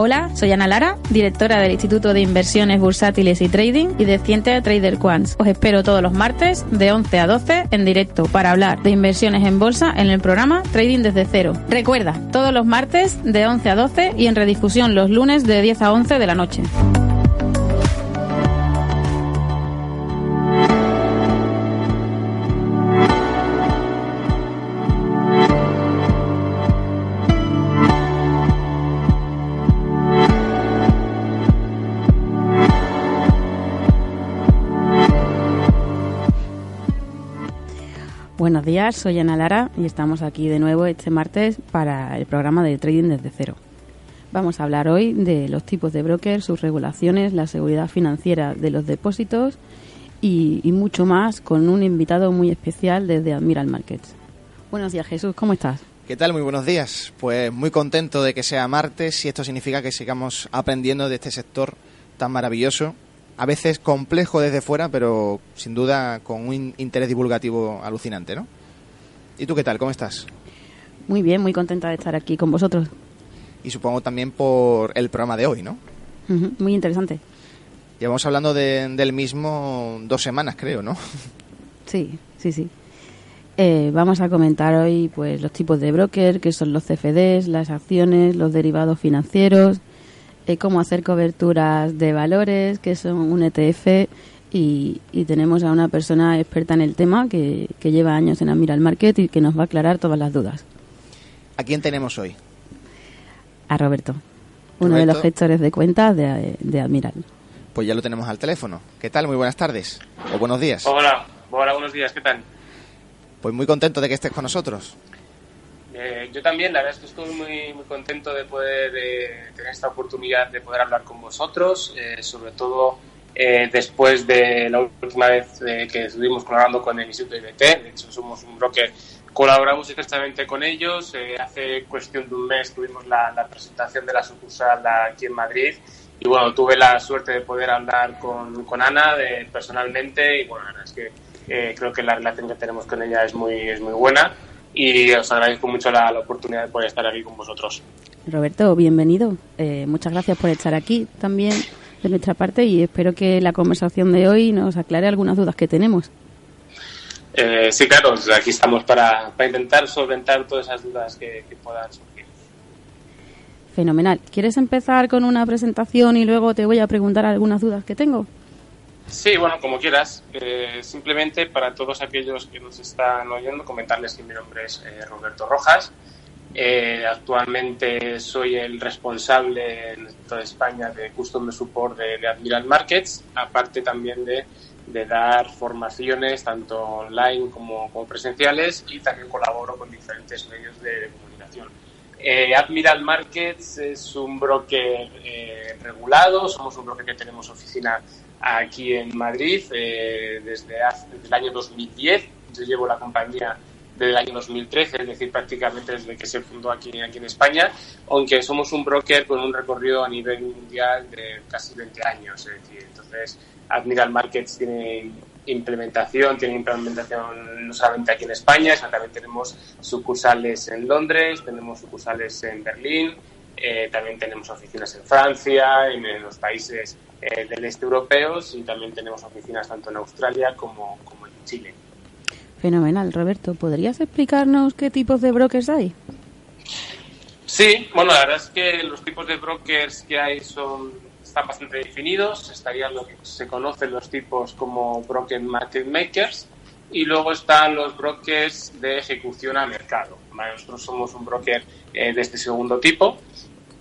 Hola, soy Ana Lara, directora del Instituto de Inversiones Bursátiles y Trading y de Ciente Trader Quants. Os espero todos los martes de 11 a 12 en directo para hablar de inversiones en bolsa en el programa Trading desde cero. Recuerda, todos los martes de 11 a 12 y en redifusión los lunes de 10 a 11 de la noche. Buenos días, soy Ana Lara y estamos aquí de nuevo este martes para el programa de Trading desde cero. Vamos a hablar hoy de los tipos de brokers, sus regulaciones, la seguridad financiera de los depósitos y, mucho más con un invitado muy especial desde Admiral Markets. Buenos días, Jesús, ¿cómo estás? ¿Qué tal? Muy buenos días. Pues muy contento de que sea martes y esto significa que sigamos aprendiendo de este sector tan maravilloso a veces complejo desde fuera, pero sin duda con un interés divulgativo alucinante, ¿no? ¿Y tú qué tal? ¿Cómo estás? Muy bien, muy contenta de estar aquí con vosotros. Y supongo también por el programa de hoy, ¿no? muy interesante. Llevamos hablando del mismo dos semanas, creo, ¿no? Sí, sí, sí. Eh, vamos a comentar hoy pues los tipos de broker, que son los CFDs, las acciones, los derivados financieros, cómo hacer coberturas de valores, que son un ETF, y, tenemos a una persona experta en el tema que, lleva años en Admiral Market y que nos va a aclarar todas las dudas. ¿A quién tenemos hoy? A Roberto, uno de los gestores de cuentas de, de Admiral. Pues ya lo tenemos al teléfono. ¿Qué tal? Muy buenas tardes. O buenos días. Hola, hola, buenos días. ¿Qué tal? Pues muy contento de que estés con nosotros. Eh, yo también, la verdad es que estoy muy, muy contento de poder tener esta oportunidad de poder hablar con vosotros, eh, sobre todo eh, después de la última vez que estuvimos colaborando con el Instituto IBT. De hecho, somos un broker, colaboramos extensamente con ellos. hace cuestión de un mes tuvimos la, presentación de la sucursal aquí en Madrid. Y bueno, tuve la suerte de poder hablar con, Ana personalmente y bueno, verdad es que creo que la relación que tenemos con ella es muy, es muy buena y os agradezco mucho la, oportunidad de poder estar aquí con vosotros. Roberto, bienvenido. Eh, muchas gracias por estar aquí también de nuestra parte y espero que la conversación de hoy nos aclare algunas dudas que tenemos. Eh, sí, claro, aquí estamos para, intentar solventar todas esas dudas que, que puedan surgir. Fenomenal. ¿Quieres empezar con una presentación y luego te voy a preguntar algunas dudas que tengo? Sí, bueno, como quieras. Eh, simplemente para todos aquellos que nos están oyendo, comentarles que mi nombre es eh, Roberto Rojas. Eh, actualmente soy el responsable en toda España de Custom Support de, Admiral Markets, aparte también de, dar formaciones tanto online como, presenciales y también colaboro con diferentes medios de comunicación. Admiral Markets es un broker regulado, somos un broker que tenemos oficina aquí en Madrid eh, desde, el año 2010. Yo llevo la compañía desde el año 2013, es decir, prácticamente desde que se fundó aquí, aquí en España, aunque somos un broker con un recorrido a nivel mundial de casi 20 años. Es decir, entonces, Admiral Markets tiene implementación, tiene implementación no solamente aquí en España, sino también tenemos sucursales en Londres, tenemos sucursales en Berlín, eh, también tenemos oficinas en Francia, en, en los países eh, del este europeos y también tenemos oficinas tanto en Australia como, como en Chile. Fenomenal, Roberto. ¿Podrías explicarnos qué tipos de brokers hay? Sí, bueno, la verdad es que los tipos de brokers que hay son están bastante definidos. Estarían lo que se conocen los tipos como broker market makers y luego están los brokers de ejecución a mercado. Nosotros somos un broker eh, de este segundo tipo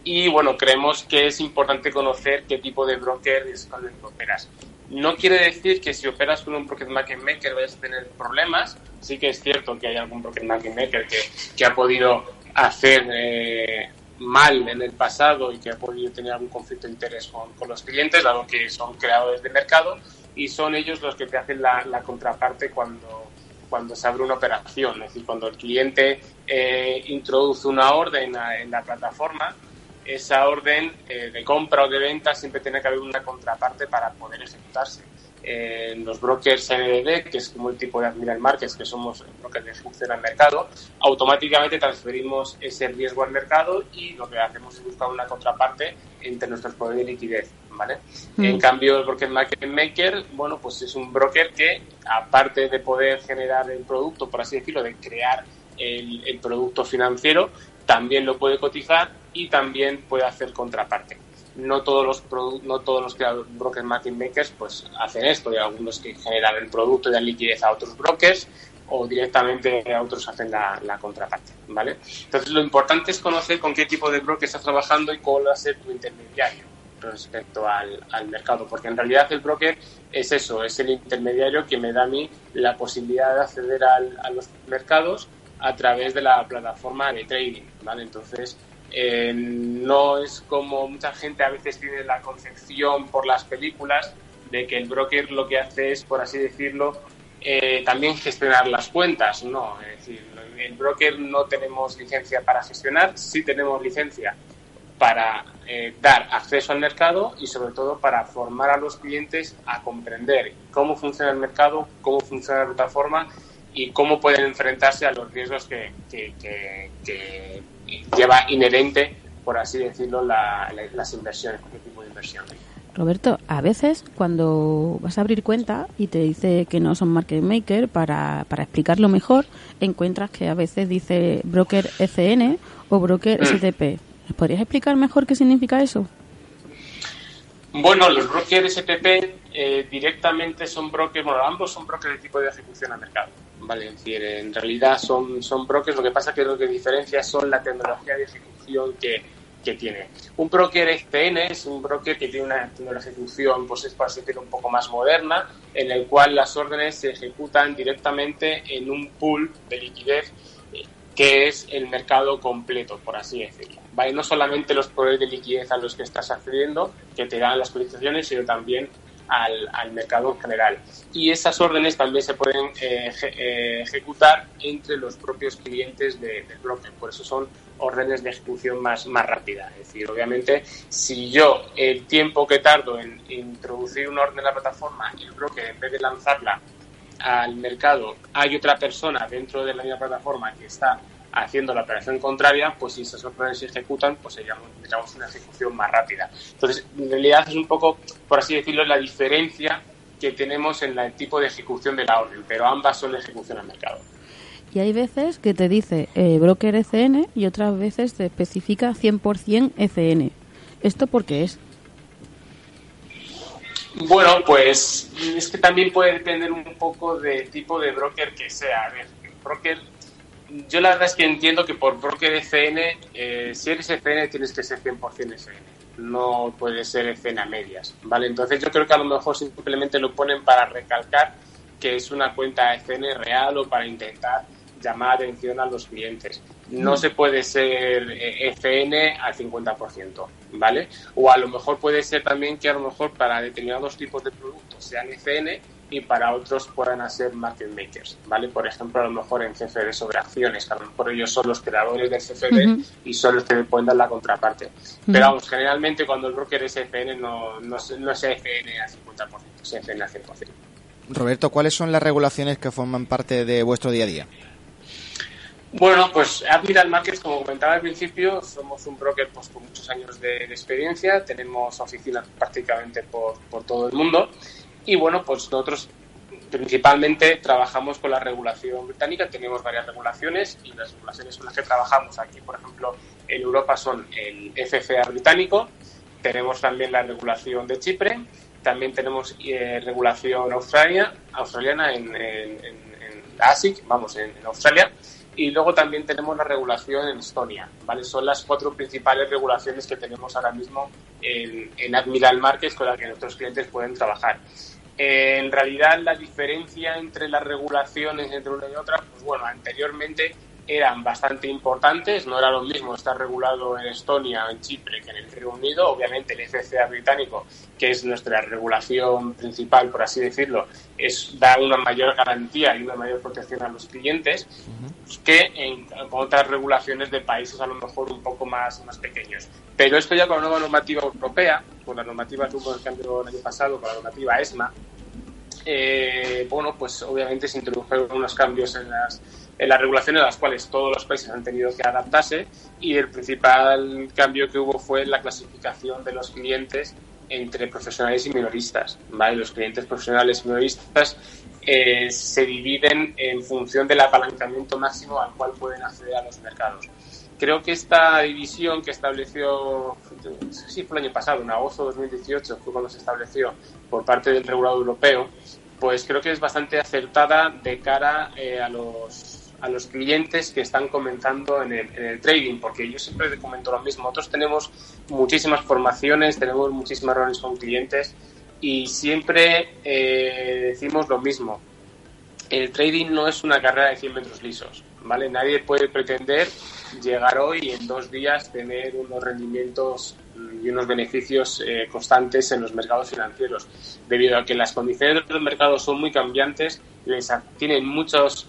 y bueno, creemos que es importante conocer qué tipo de broker es con operas. No quiere decir que si operas con un broker market maker vayas a tener problemas. Sí que es cierto que hay algún broker market maker que, que ha podido hacer eh, mal en el pasado y que ha podido tener algún conflicto de interés con, con, los clientes, dado que son creadores de mercado y son ellos los que te hacen la, la contraparte cuando, cuando se abre una operación. Es decir, cuando el cliente eh, introduce una orden en la plataforma, esa orden eh, de compra o de venta siempre tiene que haber una contraparte para poder ejecutarse. en los brokers NDD, que es como el tipo de Admiral Markets, que somos brokers de ejecución al mercado, automáticamente transferimos ese riesgo al mercado y lo que hacemos es buscar una contraparte entre nuestros poderes de liquidez. ¿vale? Mm. En cambio, el broker market maker, bueno, pues es un broker que, aparte de poder generar el producto, por así decirlo, de crear el, el producto financiero, también lo puede cotizar y también puede hacer contraparte. No todos los no todos los brokers market makers pues hacen esto. Hay algunos que generan el producto y dan liquidez a otros brokers o directamente a otros hacen la, contraparte vale entonces lo importante es conocer con qué tipo de broker estás trabajando y cuál va a ser tu intermediario respecto al, mercado porque en realidad el broker es eso es el intermediario que me da a mí la posibilidad de acceder a los mercados a través de la plataforma de trading vale entonces eh, no es como mucha gente a veces tiene la concepción por las películas de que el broker lo que hace es, por así decirlo, eh, también gestionar las cuentas. No, es decir, el broker no tenemos licencia para gestionar, sí tenemos licencia para eh, dar acceso al mercado y sobre todo para formar a los clientes a comprender cómo funciona el mercado, cómo funciona la plataforma y cómo pueden enfrentarse a los riesgos que, lleva inherente, por así decirlo, las inversiones, cualquier tipo de inversión. Roberto, a veces cuando vas a abrir cuenta y te dice que no son market maker, para, para explicarlo mejor, encuentras que a veces dice broker ECN o broker mm. STP. ¿Podrías explicar mejor qué significa eso? Bueno, los brokers STP eh, directamente son brokers, bueno, ambos son brokers de tipo de ejecución a mercado. ¿Vale? Es decir, en realidad son, son brokers, lo que pasa es que lo que diferencia son la tecnología de ejecución que, que tiene. Un broker FPN es un broker que tiene una tecnología de ejecución, pues es para decirlo, un poco más moderna, en el cual las órdenes se ejecutan directamente en un pool de liquidez eh, que es el mercado completo, por así decirlo. ¿Vale? No solamente los poderes de liquidez a los que estás accediendo, que te dan las cotizaciones, sino también al, mercado en general. Y esas órdenes también se pueden eh, eh, ejecutar entre los propios clientes del broker. Por eso son órdenes de ejecución más, más rápida. Es decir, obviamente, si yo el tiempo que tardo en introducir una orden en la plataforma, el broker en vez de lanzarla al mercado, hay otra persona dentro de la misma plataforma que está haciendo la operación contraria, pues si esas órdenes se ejecutan, pues seríamos, una ejecución más rápida. Entonces, en realidad es un poco, por así decirlo, la diferencia que tenemos en el tipo de ejecución de la orden, pero ambas son de ejecución al mercado. Y hay veces que te dice eh, broker ECN y otras veces te especifica 100% ECN. ¿Esto por qué es? Bueno, pues es que también puede depender un poco del tipo de broker que sea. A ver, broker yo la verdad es que entiendo que por broker ECN, eh, si eres ECN tienes que ser 100% ECN, no puede ser ECN a medias, ¿vale? Entonces yo creo que a lo mejor simplemente lo ponen para recalcar que es una cuenta ECN real o para intentar llamar atención a los clientes. No mm. se puede ser ECN eh, al 50%, ¿vale? O a lo mejor puede ser también que a lo mejor para determinados tipos de productos sean ECN y para otros puedan hacer market makers, ¿vale? Por ejemplo, a lo mejor en CFD sobre acciones, que a lo mejor ellos son los creadores del CFD y son los que me pueden dar la contraparte. Pero vamos, generalmente cuando el broker es FN no, no, no es FN al 50%, es FN al 100%. Roberto, ¿cuáles son las regulaciones que forman parte de vuestro día a día? Bueno, pues Admiral Markets, como comentaba al principio, somos un broker pues, con muchos años de, de experiencia, tenemos oficinas prácticamente por, por todo el mundo y bueno, pues nosotros principalmente trabajamos con la regulación británica, tenemos varias regulaciones y las regulaciones con las que trabajamos aquí, por ejemplo, en Europa son el FCA británico, tenemos también la regulación de Chipre, también tenemos eh, regulación australia, australiana en, la ASIC, vamos, en, Australia, y luego también tenemos la regulación en Estonia, ¿vale? Son las cuatro principales regulaciones que tenemos ahora mismo en, en Admiral Markets con las que nuestros clientes pueden trabajar. Eh, en realidad la diferencia entre las regulaciones entre una y otra, pues bueno, anteriormente eran bastante importantes, no era lo mismo estar regulado en Estonia, en Chipre que en el Reino Unido, obviamente el FCA británico, que es nuestra regulación principal, por así decirlo, es dar una mayor garantía y una mayor protección a los clientes que en, otras regulaciones de países a lo mejor un poco más, más pequeños. Pero esto ya con la nueva normativa europea, con la normativa que hubo el cambio el año pasado, con la normativa ESMA, eh, bueno, pues obviamente se introdujeron unos cambios en las, en las regulaciones a las cuales todos los países han tenido que adaptarse y el principal cambio que hubo fue la clasificación de los clientes entre profesionales y minoristas. ¿vale? Los clientes profesionales y minoristas eh, se dividen en función del apalancamiento máximo al cual pueden acceder a los mercados. Creo que esta división que estableció, no sé si fue el año pasado, en agosto de 2018, fue cuando se estableció por parte del regulador europeo, pues creo que es bastante acertada de cara eh, a los a los clientes que están comenzando en el, trading, porque yo siempre comento lo mismo. Nosotros tenemos muchísimas formaciones, tenemos muchísimas reuniones con clientes y siempre eh, decimos lo mismo. El trading no es una carrera de 100 metros lisos, ¿vale? Nadie puede pretender llegar hoy y en dos días tener unos rendimientos y unos beneficios eh, constantes en los mercados financieros, debido a que las condiciones de los mercados son muy cambiantes, les tienen muchos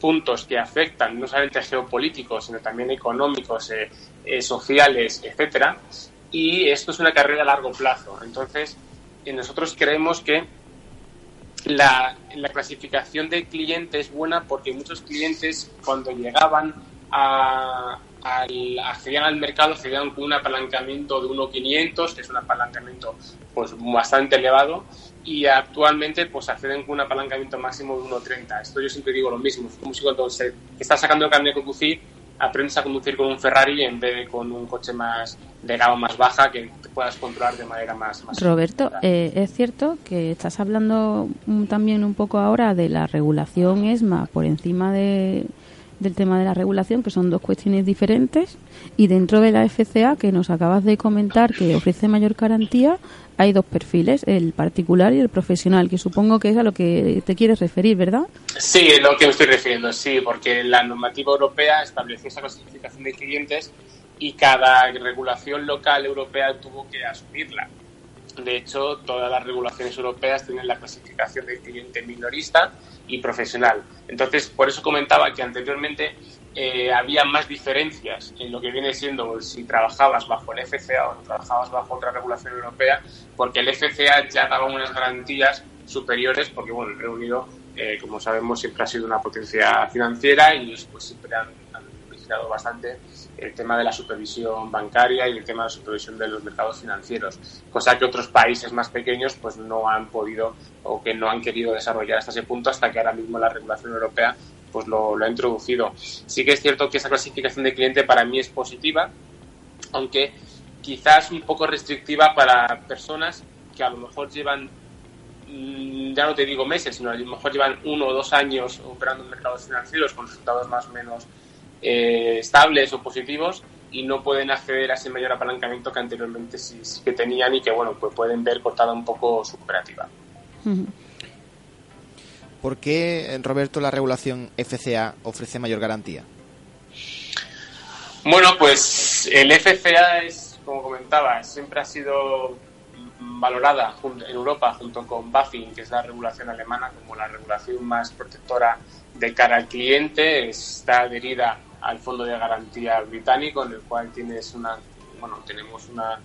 puntos que afectan no solamente geopolíticos, sino también económicos, eh, eh, sociales, etcétera. Y esto es una carrera a largo plazo. Entonces, nosotros creemos que la, la clasificación de clientes es buena porque muchos clientes cuando llegaban a, al, accedían al mercado accedían con un apalancamiento de 1.500, que es un apalancamiento pues bastante elevado, y actualmente pues acceden con un apalancamiento máximo de 1.30. Esto yo siempre digo lo mismo, es como si cuando se está sacando el carnet de conducir aprendes a conducir con un Ferrari en vez de con un coche más de gama más baja que te puedas controlar de manera más... más Roberto, eh, es cierto que estás hablando también un poco ahora de la regulación ESMA por encima de del tema de la regulación, que son dos cuestiones diferentes, y dentro de la FCA, que nos acabas de comentar que ofrece mayor garantía, hay dos perfiles, el particular y el profesional, que supongo que es a lo que te quieres referir, ¿verdad? Sí, lo que me estoy refiriendo, sí, porque la normativa europea estableció esa clasificación de clientes y cada regulación local europea tuvo que asumirla. De hecho, todas las regulaciones europeas tienen la clasificación de cliente minorista y profesional. Entonces, por eso comentaba que anteriormente eh, había más diferencias en lo que viene siendo si trabajabas bajo el FCA o trabajabas bajo otra regulación europea, porque el FCA ya daba unas garantías superiores, porque bueno, el Reino Unido, eh, como sabemos, siempre ha sido una potencia financiera y pues, siempre han, bastante el tema de la supervisión bancaria y el tema de la supervisión de los mercados financieros, cosa que otros países más pequeños pues no han podido o que no han querido desarrollar hasta ese punto hasta que ahora mismo la regulación europea pues lo, ha introducido. Sí que es cierto que esa clasificación de cliente para mí es positiva, aunque quizás un poco restrictiva para personas que a lo mejor llevan mm, ya no te digo meses, sino a lo mejor llevan uno o dos años operando en mercados financieros con resultados más o menos eh, estables o positivos y no pueden acceder a ese mayor apalancamiento que anteriormente sí, que tenían y que bueno pues pueden ver cortada un poco su operativa. ¿Por qué, Roberto, la regulación FCA ofrece mayor garantía? Bueno, pues el FCA es, como comentaba, siempre ha sido valorada en Europa junto con BaFin, que es la regulación alemana, como la regulación más protectora de cara al cliente. Está adherida al Fondo de Garantía Británico, en el cual tienes una, bueno, tenemos una,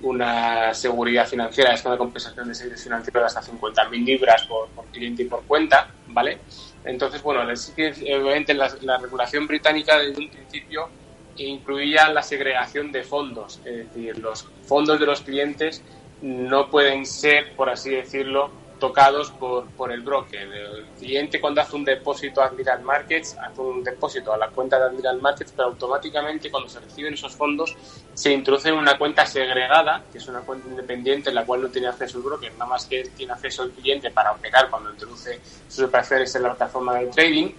una seguridad financiera, es una compensación de servicios financieros de hasta 50.000 libras por, cliente y por cuenta, ¿vale? Entonces, bueno, obviamente la, la regulación británica desde un principio incluía la segregación de fondos, es decir, los fondos de los clientes no pueden ser, por así decirlo, tocados por, por el broker. El cliente cuando hace un depósito a Admiral Markets, hace un depósito a la cuenta de Admiral Markets, pero automáticamente cuando se reciben esos fondos se introducen en una cuenta segregada, que es una cuenta independiente en la cual no tiene acceso el broker, nada más que tiene acceso el cliente para operar cuando introduce sus operaciones en la plataforma de trading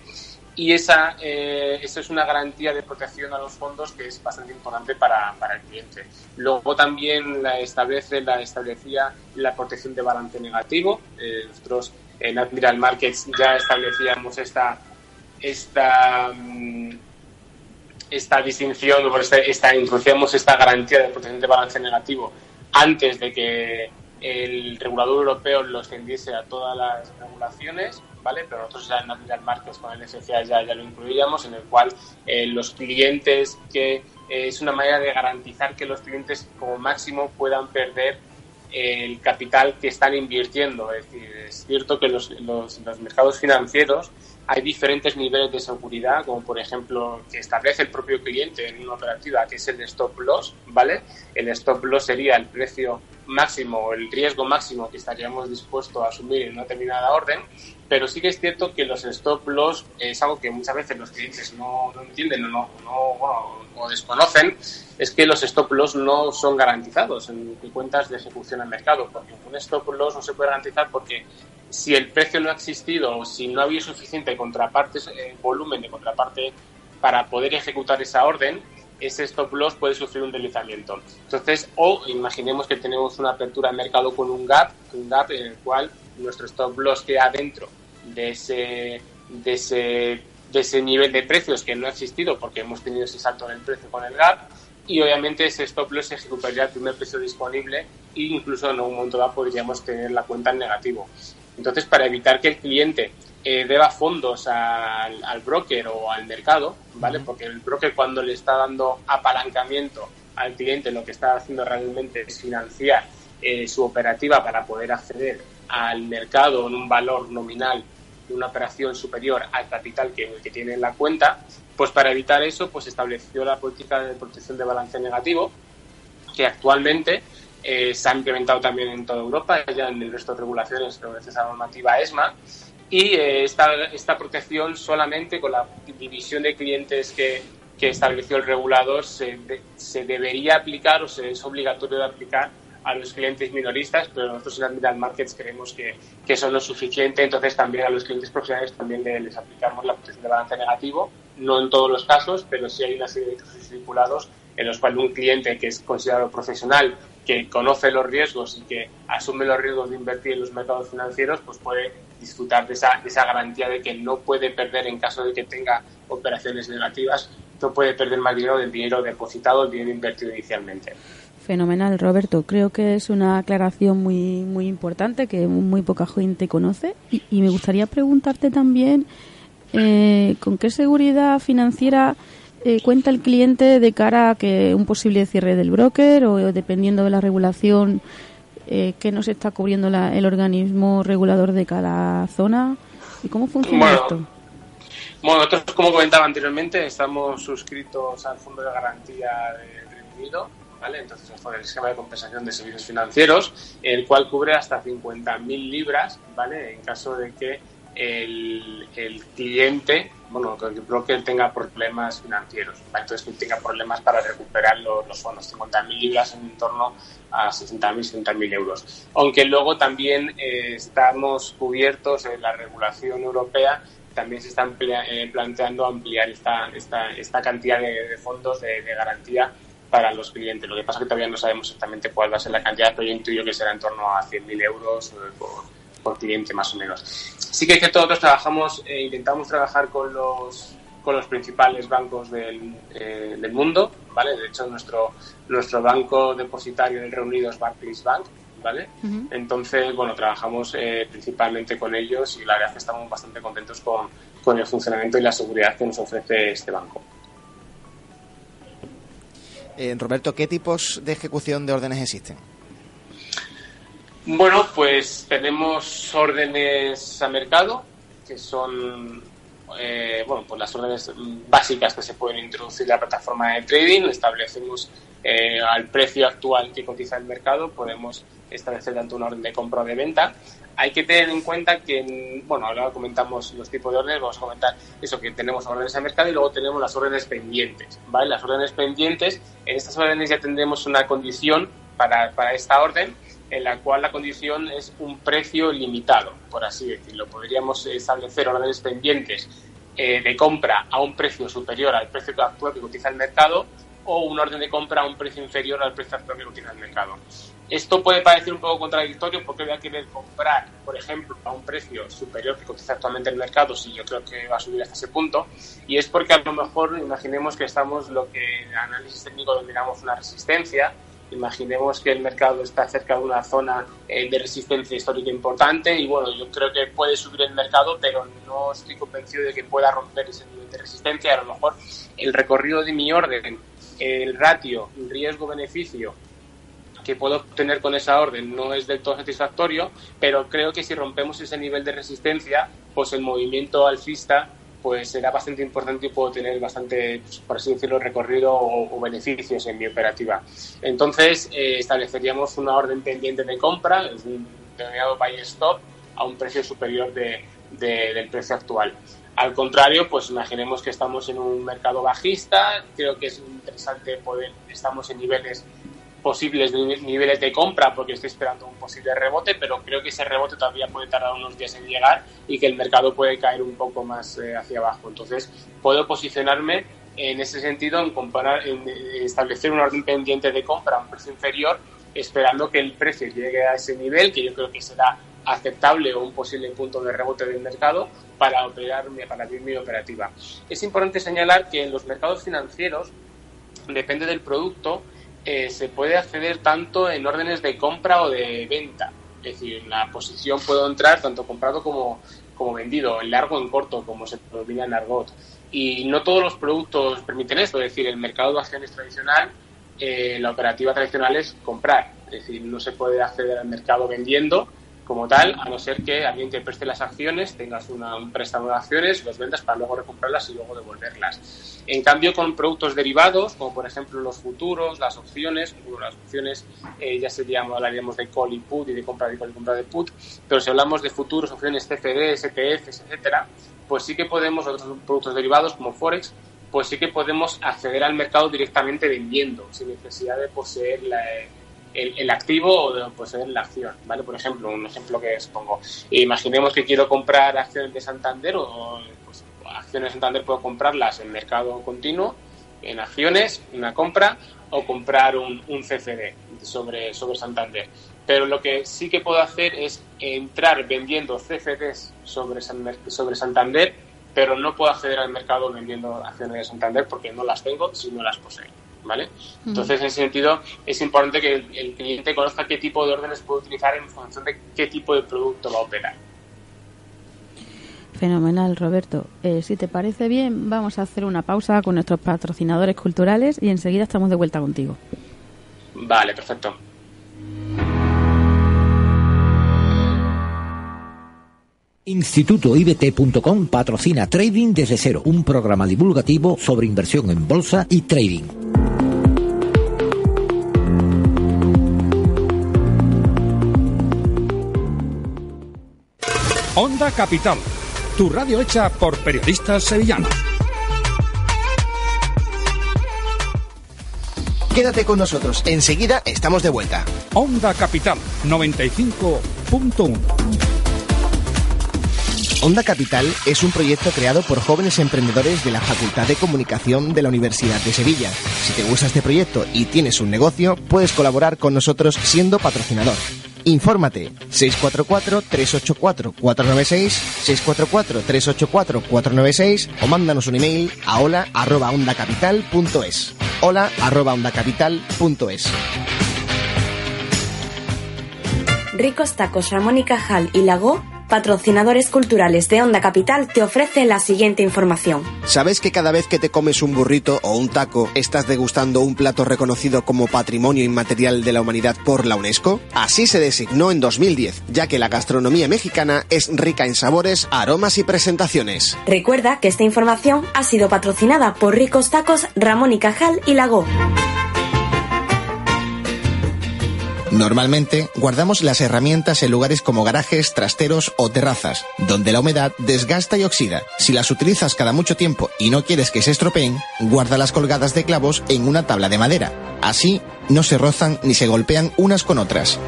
y esa, eh, eso es una garantía de protección a los fondos que es bastante importante para, para el cliente. Luego también la establece, la establecía la protección de balance negativo. Eh, nosotros en Admiral Markets ya establecíamos esta, esta, mm, esta distinción, esta, esta, introducíamos esta garantía de protección de balance negativo antes de que el regulador europeo lo extendiese a todas las regulaciones ¿vale? Pero nosotros ya en Admiral Markets con el FCA ya, ya lo incluíamos, en el cual eh, los clientes, que eh, es una manera de garantizar que los clientes como máximo puedan perder el capital que están invirtiendo. Es decir, es cierto que los, los, los mercados financieros hay diferentes niveles de seguridad, como por ejemplo que establece el propio cliente en una operativa, que es el stop loss, ¿vale? El stop loss sería el precio máximo el riesgo máximo que estaríamos dispuestos a asumir en una determinada orden, pero sí que es cierto que los stop loss es algo que muchas veces los clientes no, no entienden o, no, no o desconocen, es que los stop loss no son garantizados en cuentas de ejecución al mercado, porque un stop loss no se puede garantizar porque si el precio no ha existido o si no había suficiente contraparte, eh, volumen de contraparte para poder ejecutar esa orden, ese stop loss puede sufrir un deslizamiento. Entonces, o imaginemos que tenemos una apertura de mercado con un gap, un gap en el cual nuestro stop loss queda dentro de ese, de ese, de ese nivel de precios que no ha existido porque hemos tenido ese salto en el precio con el gap y obviamente ese stop loss se ejecutaría el primer precio disponible e incluso en un momento dado podríamos tener la cuenta en negativo. Entonces, para evitar que el cliente eh, deba fondos al, broker o al mercado, ¿vale? Porque el broker cuando le está dando apalancamiento al cliente lo que está haciendo realmente es financiar eh, su operativa para poder acceder al mercado en un valor nominal de una operación superior al capital que, que tiene en la cuenta, pues para evitar eso, pues estableció la política de protección de balance negativo, que actualmente eh, se ha implementado también en toda Europa, ya en el resto de regulaciones, pero gracias a la normativa ESMA. Y eh, esta, esta protección solamente con la división de clientes que, que estableció el regulador se, se, debería aplicar o se es obligatorio de aplicar a los clientes minoristas, pero nosotros en Admiral Markets creemos que, que, no es suficiente, entonces también a los clientes profesionales también les aplicamos la protección de balance negativo, no en todos los casos, pero sí hay una serie de casos estipulados en los cuales un cliente que es considerado profesional que conoce los riesgos y que asume los riesgos de invertir en los mercados financieros, pues puede disfrutar de esa, esa garantía de que no puede perder en caso de que tenga operaciones negativas, no puede perder más dinero del dinero depositado, el dinero invertido inicialmente. Fenomenal, Roberto. Creo que es una aclaración muy, muy importante que muy poca gente conoce. Y, me gustaría preguntarte también eh, con qué seguridad financiera eh, cuenta el cliente de cara a que un posible cierre del broker o dependiendo de la regulación eh, que nos está cubriendo el organismo regulador de cada zona? ¿Y cómo funciona esto? Bueno, nosotros, como comentaba anteriormente, estamos suscritos al Fondo de Garantía del Reino Unido, ¿vale? Entonces, el esquema de compensación de servicios financieros, el cual cubre hasta 50.000 libras, ¿vale? En caso de que el, el cliente bueno, que el broker tenga problemas financieros, entonces que tenga problemas para recuperar los, los fondos, 50.000 libras en torno a 60.000, 70.000 euros. Aunque luego también eh, estamos cubiertos en la regulación europea, también se están eh, planteando ampliar esta, esta, esta cantidad de, fondos de, garantía para los clientes. Lo que pasa es que todavía no sabemos exactamente cuál va a ser la cantidad, pero yo intuyo que será en torno a 100.000 euros eh, por, por cliente más o menos. Sí que es que nosotros trabajamos, eh, intentamos trabajar con los, con los principales bancos del, eh, del mundo, ¿vale? De hecho, nuestro, nuestro banco depositario del Reino Unido es Barclays Bank, ¿vale? Entonces, bueno, trabajamos eh, principalmente con ellos y la verdad es que estamos bastante contentos con, con el funcionamiento y la seguridad que nos ofrece este banco. Roberto, ¿qué tipos de ejecución de órdenes existen? Bueno, pues tenemos órdenes a mercado, que son eh, bueno, pues las órdenes básicas que se pueden introducir en la plataforma de trading. Establecemos eh, al precio actual que cotiza el mercado, podemos establecer tanto una orden de compra o de venta. Hay que tener en cuenta que, bueno, ahora comentamos los tipos de órdenes, vamos a comentar eso, que tenemos órdenes a mercado y luego tenemos las órdenes pendientes, ¿vale? Las órdenes pendientes, en estas órdenes ya tendremos una condición para, para esta orden en la cual la condición es un precio limitado, por así decirlo. Podríamos establecer órdenes pendientes eh, de compra a un precio superior al precio actual que cotiza el mercado o un orden de compra a un precio inferior al precio actual que cotiza el mercado. Esto puede parecer un poco contradictorio porque voy a querer comprar, por ejemplo, a un precio superior que cotiza actualmente el mercado, si yo creo que va a subir hasta ese punto, y es porque a lo mejor imaginemos que estamos lo que en análisis técnico denominamos una resistencia, Imaginemos que el mercado está cerca de una zona eh, de resistencia histórica importante y bueno, yo creo que puede subir el mercado, pero no estoy convencido de que pueda romper ese nivel de resistencia. A lo mejor el recorrido de mi orden, el ratio riesgo-beneficio que puedo obtener con esa orden no es del todo satisfactorio, pero creo que si rompemos ese nivel de resistencia, pues el movimiento alcista pues será bastante importante y puedo tener bastante, pues, por así decirlo, recorrido o, beneficios en mi operativa. Entonces, eh, estableceríamos una orden pendiente de compra, es un denominado buy stop, a un precio superior de, del precio actual. Al contrario, pues imaginemos que estamos en un mercado bajista, creo que es interesante poder, estamos en niveles posibles niveles de compra porque estoy esperando un posible rebote, pero creo que ese rebote todavía puede tardar unos días en llegar y que el mercado puede caer un poco más eh, hacia abajo. Entonces, puedo posicionarme en ese sentido en, comparar, en establecer un orden pendiente de compra a un precio inferior, esperando que el precio llegue a ese nivel, que yo creo que será aceptable o un posible punto de rebote del mercado para operar para abrir mi operativa. Es importante señalar que en los mercados financieros depende del producto eh, se puede acceder tanto en órdenes de compra o de venta. Es decir, en la posición puedo entrar tanto comprado como, como vendido, en largo o en corto, como se denomina en argot. Y no todos los productos permiten esto, es decir, el mercado de acciones tradicional, eh, la operativa tradicional es comprar, es decir, no se puede acceder al mercado vendiendo, como tal, a no ser que alguien te preste las acciones, tengas un préstamo de acciones, los vendas para luego recomprarlas y luego devolverlas. En cambio, con productos derivados, como por ejemplo los futuros, las opciones, las opciones eh, ya seríamos, hablaríamos de call y put y de compra de call y compra de put, pero si hablamos de futuros, opciones CFD, STFs, etcétera, pues sí que podemos, otros productos derivados como Forex, pues sí que podemos acceder al mercado directamente vendiendo, sin necesidad de poseer la, el, activo o de pues, la acción, ¿vale? Por ejemplo, un ejemplo que expongo. Imaginemos que quiero comprar acciones de Santander o pues, acciones de Santander puedo comprarlas en mercado continuo, en acciones, una compra, o comprar un, un CFD sobre, sobre Santander. Pero lo que sí que puedo hacer es entrar vendiendo CFDs sobre, sobre Santander, pero no puedo acceder al mercado vendiendo acciones de Santander porque no las tengo si no las poseo. ¿Vale? Entonces, en ese sentido, es importante que el, cliente conozca qué tipo de órdenes puede utilizar en función de qué tipo de producto va a operar. Fenomenal, Roberto. Eh, si te parece bien, vamos a hacer una pausa con nuestros patrocinadores culturales y enseguida estamos de vuelta contigo. Vale, perfecto. InstitutoIBT.com patrocina Trading desde cero, un programa divulgativo sobre inversión en bolsa y trading. Onda Capital, tu radio hecha por periodistas sevillanos. Quédate con nosotros, enseguida estamos de vuelta. Onda Capital 95.1 Onda Capital es un proyecto creado por jóvenes emprendedores de la Facultad de Comunicación de la Universidad de Sevilla. Si te gusta este proyecto y tienes un negocio, puedes colaborar con nosotros siendo patrocinador. Infórmate 644-384-496, 644-384-496 o mándanos un email a hola arroba ondacapital.es. Hola arroba ondacapital.es. Ricos Tacos Ramón y Cajal y Lago patrocinadores culturales de Onda Capital, te ofrece la siguiente información. ¿Sabes que cada vez que te comes un burrito o un taco, estás degustando un plato reconocido como Patrimonio Inmaterial de la Humanidad por la UNESCO? Así se designó en 2010, ya que la gastronomía mexicana es rica en sabores, aromas y presentaciones. Recuerda que esta información ha sido patrocinada por Ricos Tacos Ramón y Cajal y Lago. Normalmente guardamos las herramientas en lugares como garajes, trasteros o terrazas, donde la humedad desgasta y oxida. Si las utilizas cada mucho tiempo y no quieres que se estropeen, guárdalas colgadas de clavos en una tabla de madera. Así no se rozan ni se golpean unas con otras.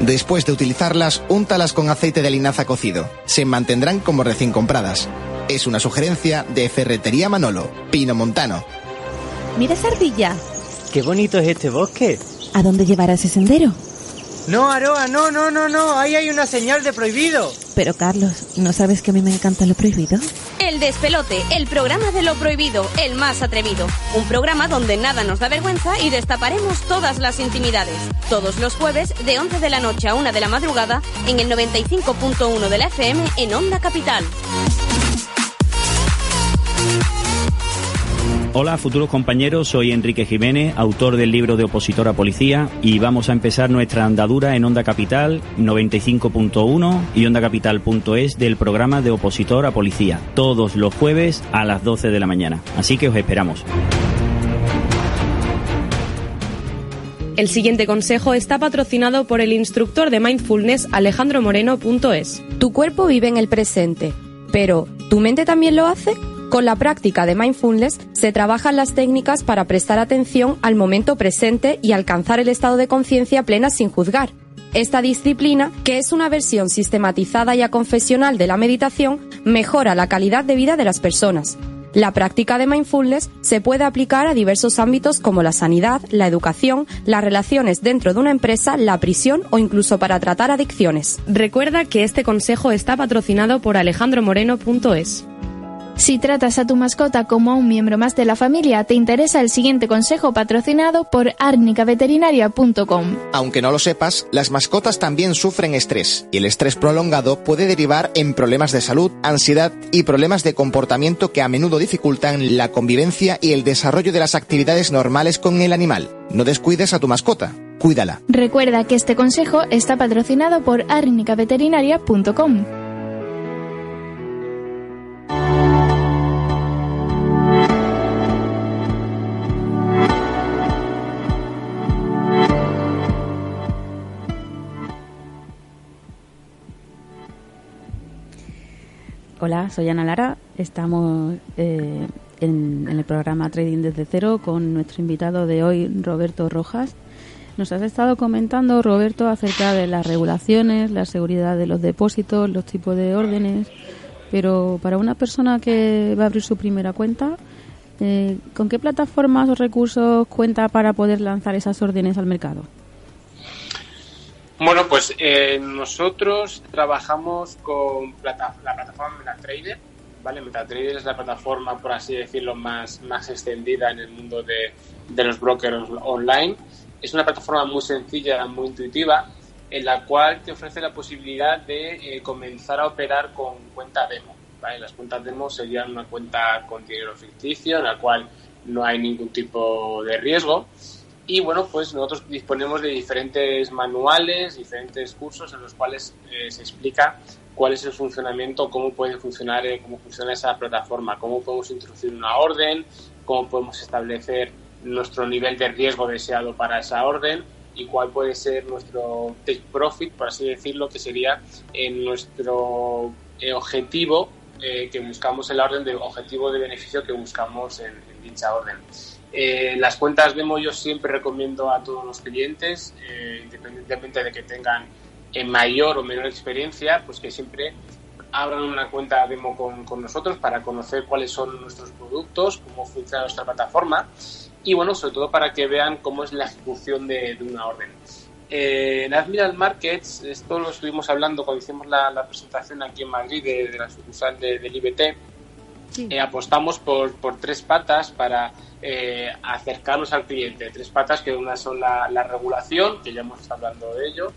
Después de utilizarlas, úntalas con aceite de linaza cocido. Se mantendrán como recién compradas. Es una sugerencia de Ferretería Manolo, Pino Montano. Mira esa ardilla. Qué bonito es este bosque. ¿A dónde llevará ese sendero? No, Aroa, no, no, no, no. Ahí hay una señal de prohibido. Pero Carlos, ¿no sabes que a mí me encanta lo prohibido? El Despelote, el programa de lo prohibido, el más atrevido. Un programa donde nada nos da vergüenza y destaparemos todas las intimidades. Todos los jueves, de 11 de la noche a 1 de la madrugada, en el 95.1 de la FM en Onda Capital. Hola, futuros compañeros, soy Enrique Jiménez, autor del libro de Opositor a Policía, y vamos a empezar nuestra andadura en Onda Capital 95.1 y ondacapital.es del programa de Opositor a Policía, todos los jueves a las 12 de la mañana. Así que os esperamos. El siguiente consejo está patrocinado por el instructor de mindfulness Alejandro Moreno.es. Tu cuerpo vive en el presente, pero ¿tu mente también lo hace? Con la práctica de mindfulness se trabajan las técnicas para prestar atención al momento presente y alcanzar el estado de conciencia plena sin juzgar. Esta disciplina, que es una versión sistematizada y aconfesional de la meditación, mejora la calidad de vida de las personas. La práctica de mindfulness se puede aplicar a diversos ámbitos como la sanidad, la educación, las relaciones dentro de una empresa, la prisión o incluso para tratar adicciones. Recuerda que este consejo está patrocinado por alejandromoreno.es. Si tratas a tu mascota como a un miembro más de la familia, te interesa el siguiente consejo patrocinado por arnicaveterinaria.com. Aunque no lo sepas, las mascotas también sufren estrés y el estrés prolongado puede derivar en problemas de salud, ansiedad y problemas de comportamiento que a menudo dificultan la convivencia y el desarrollo de las actividades normales con el animal. No descuides a tu mascota, cuídala. Recuerda que este consejo está patrocinado por arnicaveterinaria.com. Hola, soy Ana Lara. Estamos eh, en, el programa Trading desde cero con nuestro invitado de hoy, Roberto Rojas. Nos has estado comentando, Roberto, acerca de las regulaciones, la seguridad de los depósitos, los tipos de órdenes. Pero para una persona que va a abrir su primera cuenta, eh, ¿con qué plataformas o recursos cuenta para poder lanzar esas órdenes al mercado? Bueno, pues eh, nosotros trabajamos con plata- la plataforma MetaTrader, ¿vale? MetaTrader es la plataforma, por así decirlo, más, más extendida en el mundo de, de los brokers online. Es una plataforma muy sencilla, muy intuitiva, en la cual te ofrece la posibilidad de eh, comenzar a operar con cuenta demo, ¿vale? Las cuentas demo serían una cuenta con dinero ficticio, en la cual no hay ningún tipo de riesgo. Y bueno, pues nosotros disponemos de diferentes manuales, diferentes cursos en los cuales eh, se explica cuál es el funcionamiento, cómo puede funcionar, eh, cómo funciona esa plataforma, cómo podemos introducir una orden, cómo podemos establecer nuestro nivel de riesgo deseado para esa orden y cuál puede ser nuestro take profit, por así decirlo, que sería en nuestro eh, objetivo que buscamos en orden de objetivo de beneficio que buscamos en, en dicha orden. Eh, las cuentas demo yo siempre recomiendo a todos los clientes, eh, independientemente de que tengan eh, mayor o menor experiencia, pues que siempre abran una cuenta demo con, nosotros para conocer cuáles son nuestros productos, cómo funciona nuestra plataforma y bueno, sobre todo para que vean cómo es la ejecución de, una orden. En Admiral Markets, esto lo estuvimos hablando cuando hicimos la, presentación aquí en Madrid de, la sucursal de- del IBT. Eh, apostamos por, por tres patas para eh, acercarnos al cliente. Tres patas que una son la, la regulación, que ya hemos estado hablando de ello.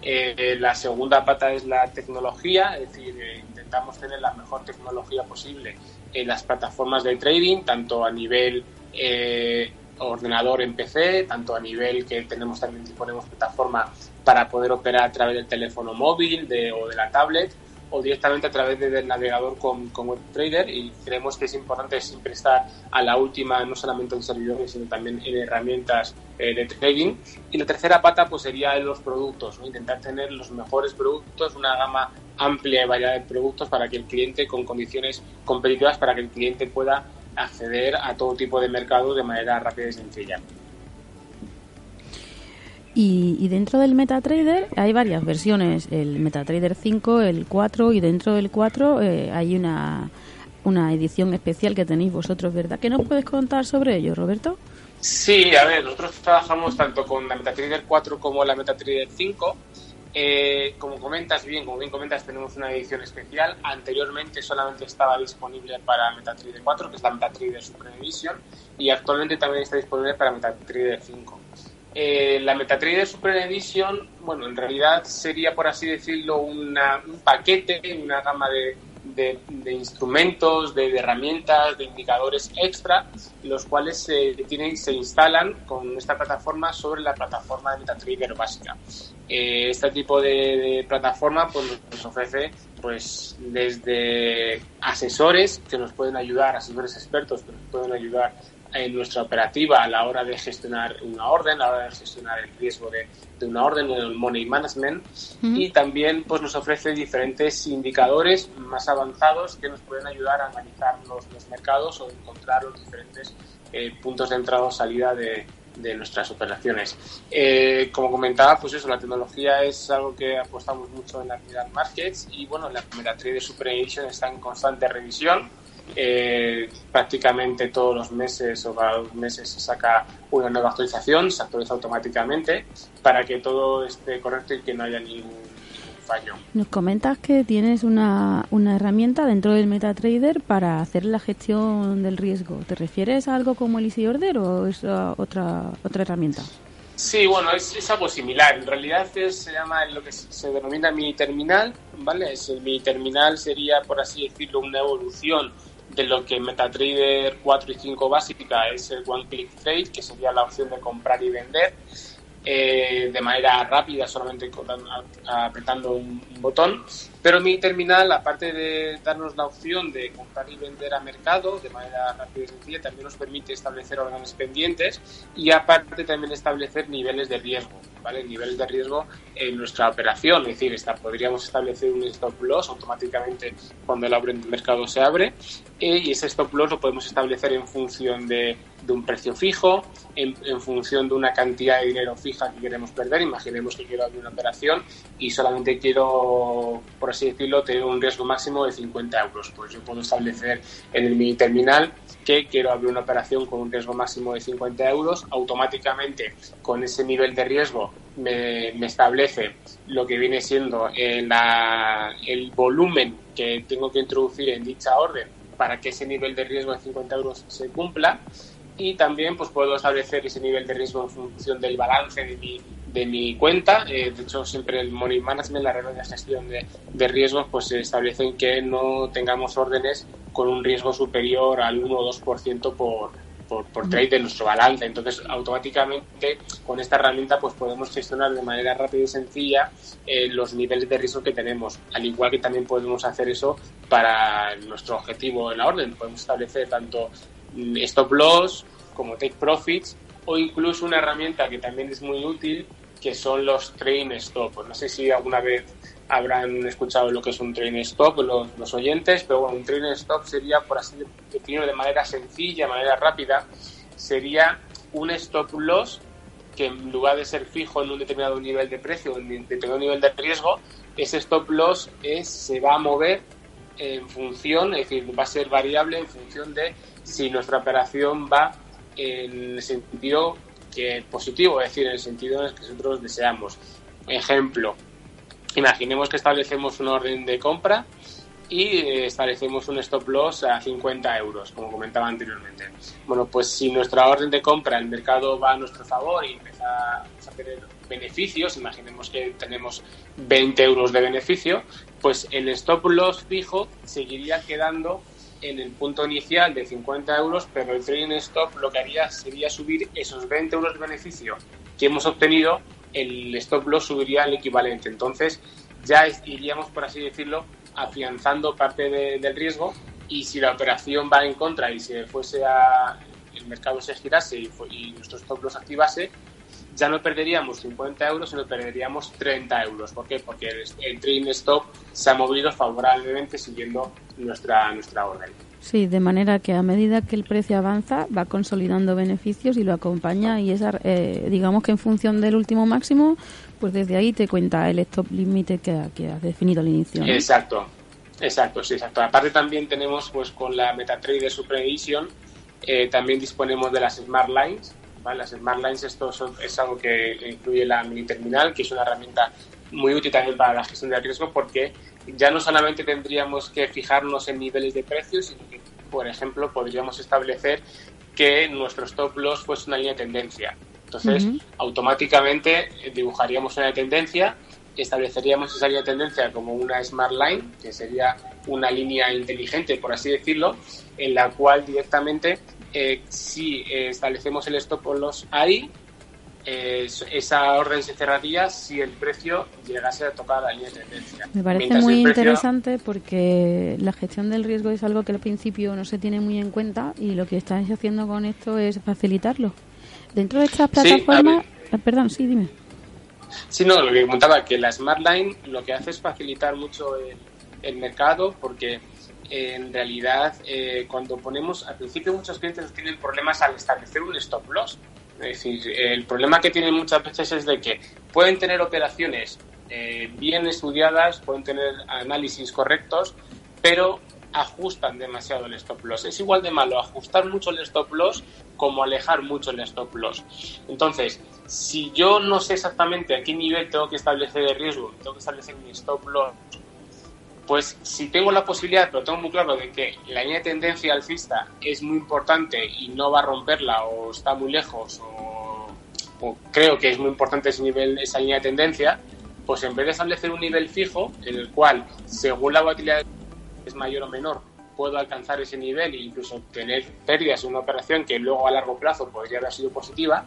Eh, la segunda pata es la tecnología, es decir, eh, intentamos tener la mejor tecnología posible en las plataformas de trading, tanto a nivel eh, ordenador en PC, tanto a nivel que tenemos también disponemos plataforma para poder operar a través del teléfono móvil de, o de la tablet o directamente a través de- del navegador con, con WebTrader y creemos que es importante siempre estar a la última no solamente en servidores sino también en herramientas eh, de trading y la tercera pata pues sería en los productos ¿no? intentar tener los mejores productos una gama amplia y variedad de productos para que el cliente con condiciones competitivas para que el cliente pueda acceder a todo tipo de mercados de manera rápida y sencilla. Y, dentro del MetaTrader hay varias versiones, el MetaTrader 5, el 4 y dentro del 4 eh, hay una, una edición especial que tenéis vosotros, ¿verdad? ¿Qué nos puedes contar sobre ello, Roberto? Sí, a ver, nosotros trabajamos tanto con la MetaTrader 4 como la MetaTrader 5. Eh, como comentas bien, como bien comentas, tenemos una edición especial. Anteriormente solamente estaba disponible para MetaTrader 4, que es la MetaTrader Super Edition, y actualmente también está disponible para MetaTrader 5. Eh, la MetaTrader Super Edition, bueno, en realidad sería, por así decirlo, una- un paquete, una gama de, instrumentos, de, herramientas, de indicadores extra, los cuales se, tienen, se instalan con esta plataforma sobre la plataforma de MetaTrader básica. Eh, este tipo de, plataforma pues, nos ofrece pues desde asesores que nos pueden ayudar, asesores expertos que nos pueden ayudar en nuestra operativa a la hora de gestionar una orden, a la hora de gestionar el riesgo de, una orden, el money management, y también pues nos ofrece diferentes indicadores más avanzados que nos pueden ayudar a analizar los, mercados o encontrar los diferentes eh, puntos de entrada o salida de, nuestras operaciones. Eh, como comentaba, pues eso, la tecnología es algo que apostamos mucho en la actividad markets y bueno, la primera trade Super Edition está en constante revisión eh, prácticamente todos los meses o cada dos meses se saca una nueva actualización, se actualiza automáticamente para que todo esté correcto y que no haya ningún fallo. Nos comentas que tienes una, una herramienta dentro del MetaTrader para hacer la gestión del riesgo. ¿Te refieres a algo como el Easy Order o es otra, otra herramienta? Sí, bueno, es, algo similar. En realidad se llama lo que se denomina mini terminal, ¿vale? Es el mini terminal sería, por así decirlo, una evolución lo que MetaTrader 4 y 5 básica es el One Click Trade, que sería la opción de comprar y vender eh, de manera rápida, solamente apretando un, botón. Pero mi terminal, aparte de darnos la opción de comprar y vender a mercado de manera rápida y sencilla, también nos permite establecer órdenes pendientes y aparte también establecer niveles de riesgo, ¿vale? Niveles de riesgo en nuestra operación, es decir, podríamos establecer un stop loss automáticamente cuando el mercado se abre eh, y ese stop loss lo podemos establecer en función de, un precio fijo, en, función de una cantidad de dinero fija que queremos perder. Imaginemos que quiero abrir una operación y solamente quiero, por así decirlo, tener un riesgo máximo de 50 euros. Pues yo puedo establecer en el mini terminal que quiero abrir una operación con un riesgo máximo de 50 euros. Automáticamente, con ese nivel de riesgo, me, establece lo que viene siendo el volumen que tengo que introducir en dicha orden para que ese nivel de riesgo de 50 euros se cumpla y también pues puedo establecer ese nivel de riesgo en función del balance de mi, de mi cuenta. Eh, de hecho, siempre el Money Management, la regla de gestión de, de, riesgos, pues se establecen que no tengamos órdenes con un riesgo superior al 1 o 2% por, por, por trade de nuestro balance. Entonces, automáticamente con esta herramienta pues podemos gestionar de manera rápida y sencilla eh, los niveles de riesgo que tenemos. Al igual que también podemos hacer eso para nuestro objetivo en la orden. Podemos establecer tanto mm, stop loss como take profits o incluso una herramienta que también es muy útil que son los train stop. No sé si alguna vez habrán escuchado lo que es un train stop los, oyentes, pero bueno, un train stop sería, por así decirlo de manera sencilla, de manera rápida, sería un stop loss que en lugar de ser fijo en un determinado nivel de precio, en un determinado nivel de riesgo, ese stop loss se va a mover en función, es decir, va a ser variable en función de si nuestra operación va en el sentido que positivo, es decir, en el sentido en el que nosotros deseamos. Ejemplo, Imaginemos que establecemos una orden de compra y eh, establecemos un stop loss a 50 euros, como comentaba anteriormente. Bueno, pues si nuestra orden de compra, el mercado va a nuestro favor y empieza a tener beneficios, imaginemos que tenemos 20 euros de beneficio, pues el stop loss fijo seguiría quedando en el punto inicial de 50 euros, pero el trading stop lo que haría sería subir esos 20 euros de beneficio que hemos obtenido el stop loss subiría el equivalente. Entonces ya iríamos, por así decirlo, afianzando parte del riesgo y si la operación va en contra y se fuese a el mercado se girase y, nuestro stop loss activase, ya no perderíamos 50 euros, sino perderíamos 30 euros. ¿Por qué? Porque el, el trading stop se ha movido favorablemente siguiendo nuestra, nuestra orden. Sí, de manera que a medida que el precio avanza va consolidando beneficios y lo acompaña y esa, eh, digamos que en función del último máximo, pues desde ahí te cuenta el stop límite que, has definido al inicio. Exacto, exacto, sí, exacto. Aparte también tenemos pues con la MetaTrader Super Edition eh, también disponemos de las Smart Lines. Las Smart Lines esto es algo que incluye la mini terminal, que es una herramienta muy útil también para la gestión de riesgo porque ya no solamente tendríamos que fijarnos en niveles de precios, sino que, por ejemplo, podríamos establecer que nuestro stop loss fuese una línea de tendencia. Entonces, automáticamente dibujaríamos una tendencia estableceríamos esa línea de tendencia como una Smart Line, que sería una línea inteligente, por así decirlo, en la cual directamente, eh, si eh, establecemos el stop loss ahí, eh, esa orden se cerraría si el precio llegase a tocar la línea de tendencia. Me parece Mientras muy precio- interesante porque la gestión del riesgo es algo que al principio no se tiene muy en cuenta y lo que estáis haciendo con esto es facilitarlo. Dentro de estas Sí, plataformas... ah, perdón, sí, dime. Sí, no, lo que comentaba, que la Smart Line lo que hace es facilitar mucho el, el mercado porque en realidad eh, cuando ponemos, al principio muchos clientes tienen problemas al establecer un stop loss. Es decir, el problema que tienen muchas veces es de que pueden tener operaciones eh, bien estudiadas, pueden tener análisis correctos, pero ajustan demasiado el stop loss. Es igual de malo ajustar mucho el stop loss como alejar mucho el stop loss. Entonces, si yo no sé exactamente a qué nivel tengo que establecer el riesgo, tengo que establecer mi stop loss, pues si tengo la posibilidad, pero tengo muy claro de que la línea de tendencia alcista es muy importante y no va a romperla o está muy lejos o, creo que es muy importante ese nivel, esa línea de tendencia, pues en vez de establecer un nivel fijo en el cual, según la volatilidad es mayor o menor, puedo alcanzar ese nivel e incluso tener pérdidas en una operación que luego a largo plazo podría haber sido positiva,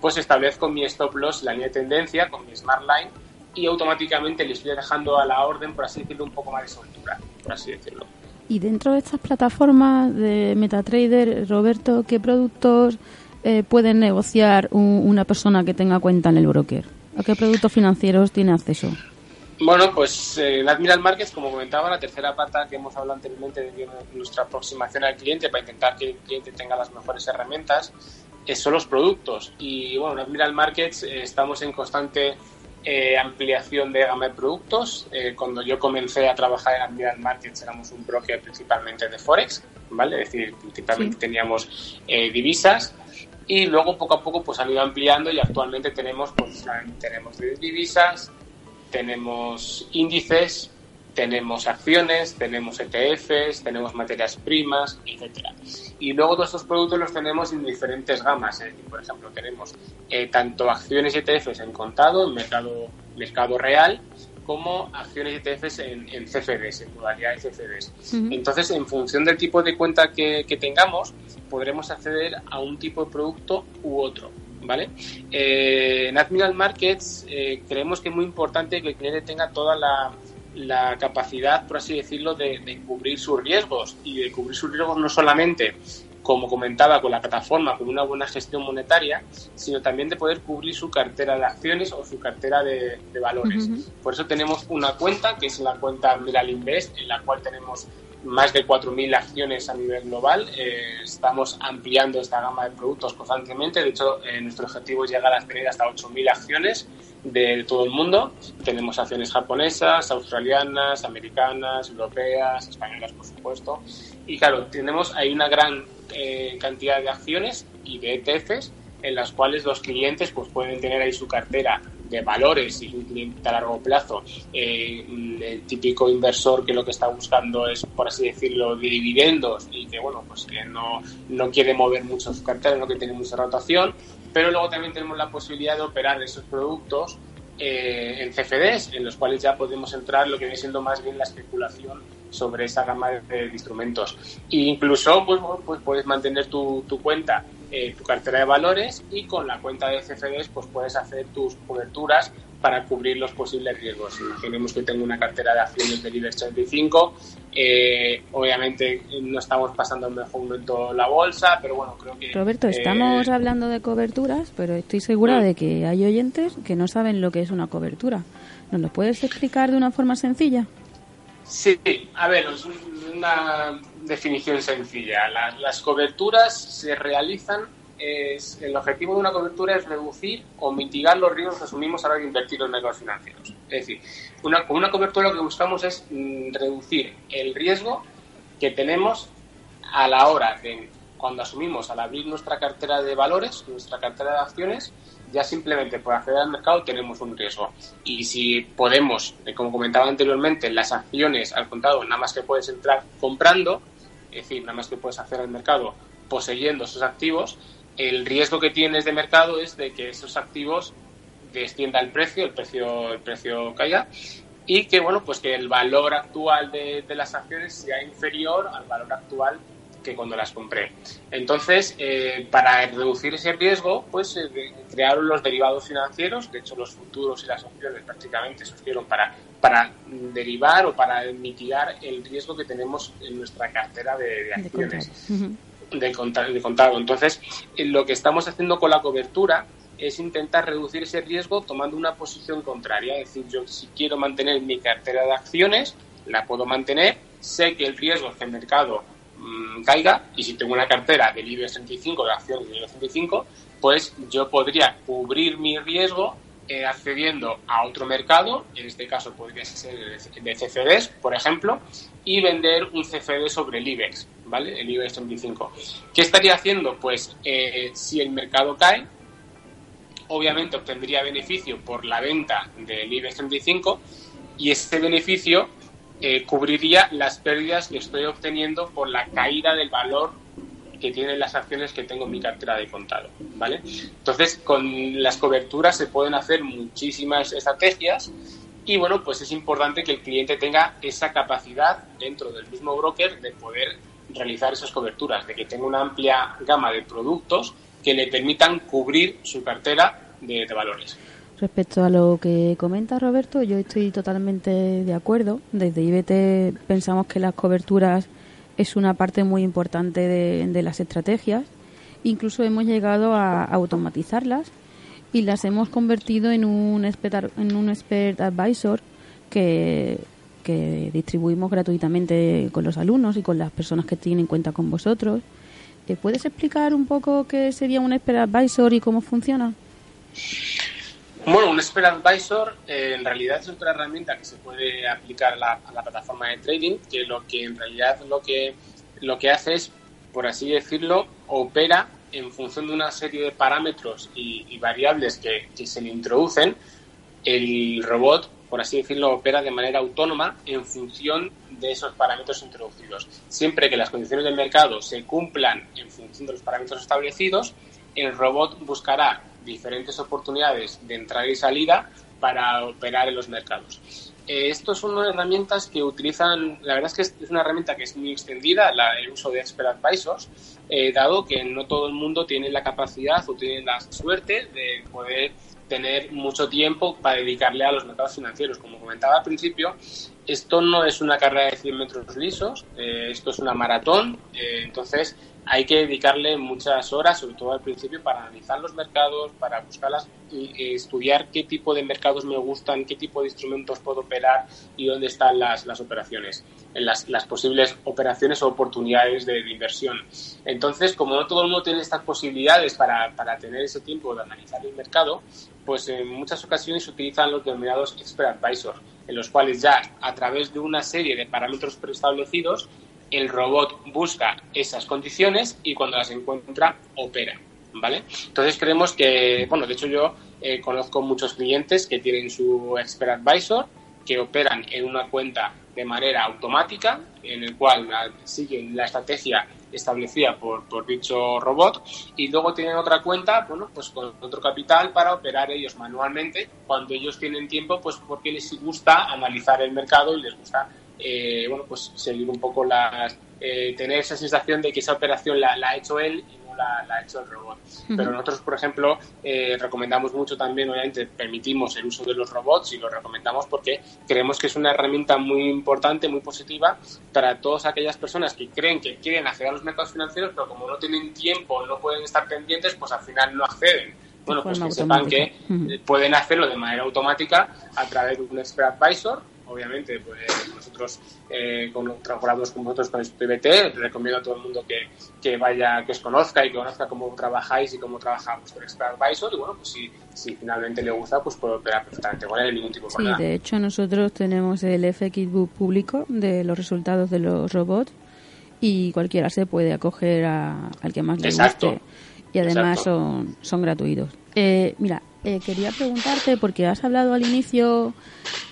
pues establezco mi stop loss, la línea de tendencia con mi Smart Line y automáticamente le estoy dejando a la orden, por así decirlo, un poco más de soltura, por así decirlo. Y dentro de estas plataformas de MetaTrader, Roberto, ¿qué productos eh, puede negociar un- una persona que tenga cuenta en el broker? ¿A qué productos financieros tiene acceso? Bueno, pues eh, en Admiral Markets, como comentaba, la tercera pata que hemos hablado anteriormente de nuestra aproximación al cliente para intentar que el cliente tenga las mejores herramientas, eh, son los productos. Y bueno, en Admiral Markets eh, estamos en constante eh, ampliación de gama de productos. Eh, cuando yo comencé a trabajar en Admiral Markets éramos un broker principalmente de Forex, ¿vale? Es decir, principalmente Sí. teníamos eh, divisas y luego poco a poco pues han ido ampliando y actualmente tenemos pues tenemos divisas, tenemos índices, tenemos acciones, tenemos ETFs, tenemos materias primas, etcétera. Y luego todos estos productos los tenemos en diferentes gamas. es decir, por ejemplo, tenemos eh, tanto acciones y ETFs en contado, en mercado, mercado real, como acciones y ETFs en, en CFDs, en modalidad de CFDs. Entonces, en función del tipo de cuenta que, que tengamos, podremos acceder a un tipo de producto u otro. ¿Vale? Eh, en Admiral Markets eh, creemos que es muy importante que el cliente tenga toda la, la capacidad, por así decirlo, de, de cubrir sus riesgos y de cubrir sus riesgos no solamente, como comentaba, con la plataforma, con una buena gestión monetaria, sino también de poder cubrir su cartera de acciones o su cartera de, de valores. Por eso tenemos una cuenta, que es la cuenta Admiral Invest, en la cual tenemos más de 4.000 acciones a nivel global. Eh, estamos ampliando esta gama de productos constantemente. De hecho, eh, nuestro objetivo es llegar a tener hasta 8.000 acciones de todo el mundo. Tenemos acciones japonesas, australianas, americanas, europeas, españolas, por supuesto. Y claro, tenemos ahí una gran eh, cantidad de acciones y de ETFs en las cuales los clientes pues pueden tener ahí su cartera de valores y un cliente a largo plazo, eh, el típico inversor que lo que está buscando es, por así decirlo, de dividendos y que, bueno, pues que no, no quiere mover mucho su cartera, no que tiene mucha rotación, pero luego también tenemos la posibilidad de operar esos productos eh, en CFDs, en los cuales ya podemos entrar lo que viene siendo más bien la especulación sobre esa gama de, instrumentos. E incluso pues, pues puedes mantener tu, tu cuenta, eh, tu cartera de valores y con la cuenta de CFDs pues puedes hacer tus coberturas para cubrir los posibles riesgos. Imaginemos que tengo una cartera de acciones del IBEX 35, eh, obviamente no estamos pasando el mejor momento la bolsa, pero bueno, creo que... Roberto, eh, estamos hablando de coberturas, pero estoy segura de que hay oyentes que no saben lo que es una cobertura. ¿Nos lo puedes explicar de una forma sencilla? Sí, a ver, una definición sencilla. Las, coberturas se realizan, es, el objetivo de una cobertura es reducir o mitigar los riesgos que asumimos a la hora de invertir en mercados financieros. Es decir, una, con una cobertura lo que buscamos es mm, reducir el riesgo que tenemos a la hora de, cuando asumimos al abrir nuestra cartera de valores, nuestra cartera de acciones, ya simplemente por acceder al mercado tenemos un riesgo. Y si podemos, eh, como comentaba anteriormente, las acciones al contado, nada más que puedes entrar comprando, es decir, nada más que puedes acceder al mercado poseyendo esos activos, el riesgo que tienes de mercado es de que esos activos descienda el precio, el precio, el precio caiga y que bueno pues que el valor actual de las acciones sea inferior al valor actual que cuando las compré. Entonces, eh, para reducir ese riesgo, pues eh, crearon los derivados financieros, de hecho los futuros y las opciones prácticamente surgieron para, para derivar o para mitigar el riesgo que tenemos en nuestra cartera de, de acciones. De contado. de contado. Entonces, eh, lo que estamos haciendo con la cobertura es intentar reducir ese riesgo tomando una posición contraria. Es decir, yo si quiero mantener mi cartera de acciones, la puedo mantener. Sé que el riesgo es que el mercado mmm, caiga y si tengo una cartera del IBEX 35, de acciones del IBEX 35, pues yo podría cubrir mi riesgo eh, accediendo a otro mercado, en este caso podría ser de CFDs, por ejemplo, y vender un CFD sobre el IBEX, ¿vale? El IBEX 35. ¿Qué estaría haciendo? Pues eh, si el mercado cae, obviamente obtendría beneficio por la venta del IBEX 35 y este beneficio eh, cubriría las pérdidas que estoy obteniendo por la caída del valor que tienen las acciones que tengo en mi cartera de contado, ¿vale? Entonces, con las coberturas se pueden hacer muchísimas estrategias y, bueno, pues es importante que el cliente tenga esa capacidad dentro del mismo broker de poder realizar esas coberturas, de que tenga una amplia gama de productos que le permitan cubrir su cartera de, de valores. Respecto a lo que comenta Roberto, yo estoy totalmente de acuerdo. Desde IBT pensamos que las coberturas es una parte muy importante de, las estrategias. Incluso hemos llegado a automatizarlas y las hemos convertido en un expert, en un expert advisor que, que distribuimos gratuitamente con los alumnos y con las personas que tienen cuenta con vosotros. ¿Te puedes explicar un poco qué sería un expert advisor y cómo funciona? Bueno, un Expert Advisor eh, en realidad es otra herramienta que se puede aplicar a la, a la, plataforma de trading, que lo que en realidad lo que, lo que hace es, por así decirlo, opera en función de una serie de parámetros y, y variables que, que, se le introducen. El robot, por así decirlo, opera de manera autónoma en función de esos parámetros introducidos. Siempre que las condiciones del mercado se cumplan en función de los parámetros establecidos, el robot buscará diferentes oportunidades de entrada y salida para operar en los mercados. Eh, estos son herramientas que utilizan, la verdad es que es una herramienta que es muy extendida, la, el uso de Expert Advisors, eh, dado que no todo el mundo tiene la capacidad o tiene la suerte de poder tener mucho tiempo para dedicarle a los mercados financieros. Como comentaba al principio, esto no es una carrera de 100 metros lisos, eh, esto es una maratón, eh, entonces hay que dedicarle muchas horas, sobre todo al principio, para analizar los mercados, para buscarlas y estudiar qué tipo de mercados me gustan, qué tipo de instrumentos puedo operar y dónde están las, las operaciones, las, las, posibles operaciones o oportunidades de, de, inversión. Entonces, como no todo el mundo tiene estas posibilidades para, para tener ese tiempo de analizar el mercado, pues en muchas ocasiones se utilizan los denominados expert advisors, en los cuales ya a través de una serie de parámetros preestablecidos el robot busca esas condiciones y cuando las encuentra opera. ¿Vale? Entonces creemos que, bueno, de hecho yo eh, conozco muchos clientes que tienen su Expert Advisor, que operan en una cuenta de manera automática, en el cual la, siguen la estrategia establecida por, por, dicho robot y luego tienen otra cuenta, bueno, pues con otro capital para operar ellos manualmente cuando ellos tienen tiempo, pues porque les gusta analizar el mercado y les gusta eh, bueno, pues seguir un poco las, eh, tener esa sensación de que esa operación la, la ha hecho él y no la, la, ha hecho el robot. Uh -huh. Pero nosotros, por ejemplo, eh, recomendamos mucho también, obviamente, permitimos el uso de los robots y lo recomendamos porque creemos que es una herramienta muy importante, muy positiva para todas aquellas personas que creen que quieren acceder a los mercados financieros, pero como no tienen tiempo, no pueden estar pendientes, pues al final no acceden. Bueno, pues que sepan que uh -huh. pueden hacerlo de manera automática a través de un expert advisor obviamente, pues nosotros eh, con, trabajamos con vosotros con PBT, recomiendo a todo el mundo que, que, vaya, que os conozca y que conozca cómo trabajáis y cómo trabaja vuestro Expert Advisor y bueno, pues si, si finalmente le gusta, pues puede operar perfectamente con él, ningún tipo de Sí, de hecho nosotros tenemos el FXBook público de los resultados de los robots y cualquiera se puede acoger a, al que más le Exacto. guste y además son, son gratuitos. Eh, mira, eh, quería preguntarte, porque has hablado al inicio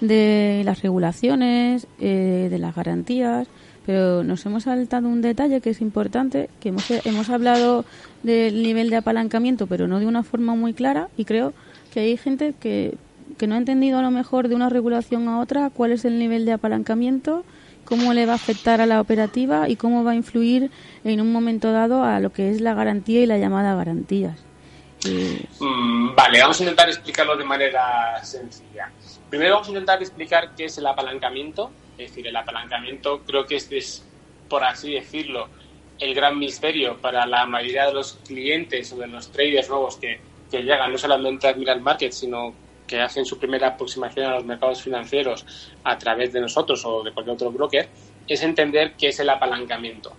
de las regulaciones, eh, de las garantías, pero nos hemos saltado un detalle que es importante, que hemos, hemos hablado del nivel de apalancamiento, pero no de una forma muy clara, y creo que hay gente que, que no ha entendido a lo mejor de una regulación a otra cuál es el nivel de apalancamiento, cómo le va a afectar a la operativa y cómo va a influir en un momento dado a lo que es la garantía y la llamada garantías. Mm, vale, vamos a intentar explicarlo de manera sencilla. Primero vamos a intentar explicar qué es el apalancamiento. Es decir, el apalancamiento creo que es, por así decirlo, el gran misterio para la mayoría de los clientes o de los traders nuevos que, llegan no solamente a mirar market, sino que hacen su primera aproximación a los mercados financieros a través de nosotros o de cualquier otro broker, es entender qué es el apalancamiento.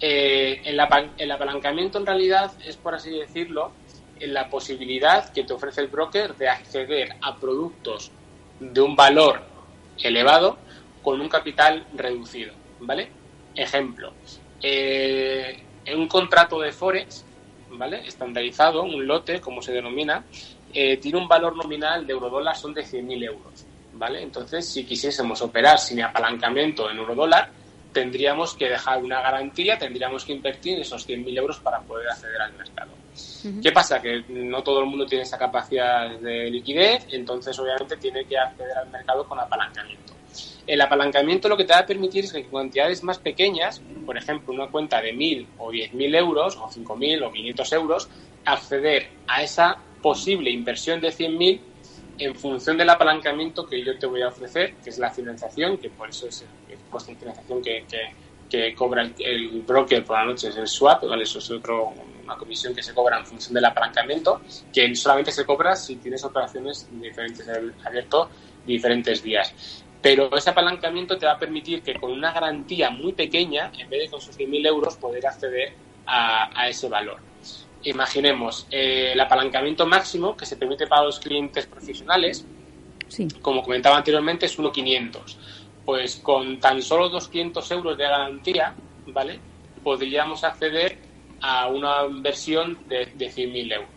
Eh, el, el apalancamiento en realidad es, por así decirlo, la posibilidad que te ofrece el broker de acceder a productos de un valor elevado con un capital reducido, ¿vale? Ejemplo, eh, en un contrato de Forex, ¿vale? Estandarizado, un lote, como se denomina, eh, tiene un valor nominal de eurodólar, son de 100.000 euros, ¿vale? Entonces, si quisiésemos operar sin apalancamiento en eurodólar, tendríamos que dejar una garantía, tendríamos que invertir esos 100.000 euros para poder acceder al mercado. ¿Qué pasa? Que no todo el mundo tiene esa capacidad de liquidez, entonces obviamente tiene que acceder al mercado con apalancamiento. El apalancamiento lo que te va a permitir es que en cantidades más pequeñas, por ejemplo, una cuenta de 1.000 o 10.000 euros, o 5.000 o 500 euros, acceder a esa posible inversión de 100.000 en función del apalancamiento que yo te voy a ofrecer, que es la financiación, que por eso es el coste de financiación que, que, cobra el, broker por la noche, es el swap, ¿vale? eso es otro, una comisión que se cobra en función del apalancamiento, que solamente se cobra si tienes operaciones diferentes abierto diferentes días. Pero ese apalancamiento te va a permitir que con una garantía muy pequeña, en vez de con sus 100.000 euros, poder acceder a, ese valor. Imaginemos eh, el apalancamiento máximo que se permite para los clientes profesionales, como comentaba anteriormente, es 1.500. Pues con tan solo 200 euros de garantía, ¿vale? Podríamos acceder a una inversión de, de 100.000 euros.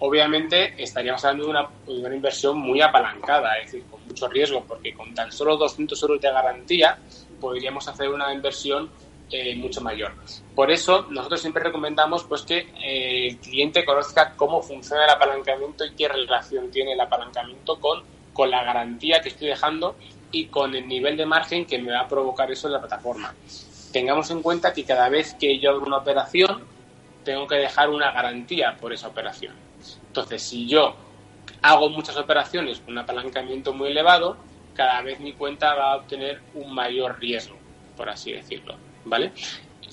Obviamente estaríamos hablando de una, una, inversión muy apalancada, es decir, con mucho riesgo, porque con tan solo 200 euros de garantía podríamos hacer una inversión eh, mucho mayor. Por eso nosotros siempre recomendamos pues que eh, el cliente conozca cómo funciona el apalancamiento y qué relación tiene el apalancamiento con, con la garantía que estoy dejando y con el nivel de margen que me va a provocar eso en la plataforma. Tengamos en cuenta que cada vez que yo hago una operación, tengo que dejar una garantía por esa operación. Entonces, si yo hago muchas operaciones con un apalancamiento muy elevado, cada vez mi cuenta va a obtener un mayor riesgo, por así decirlo, ¿vale?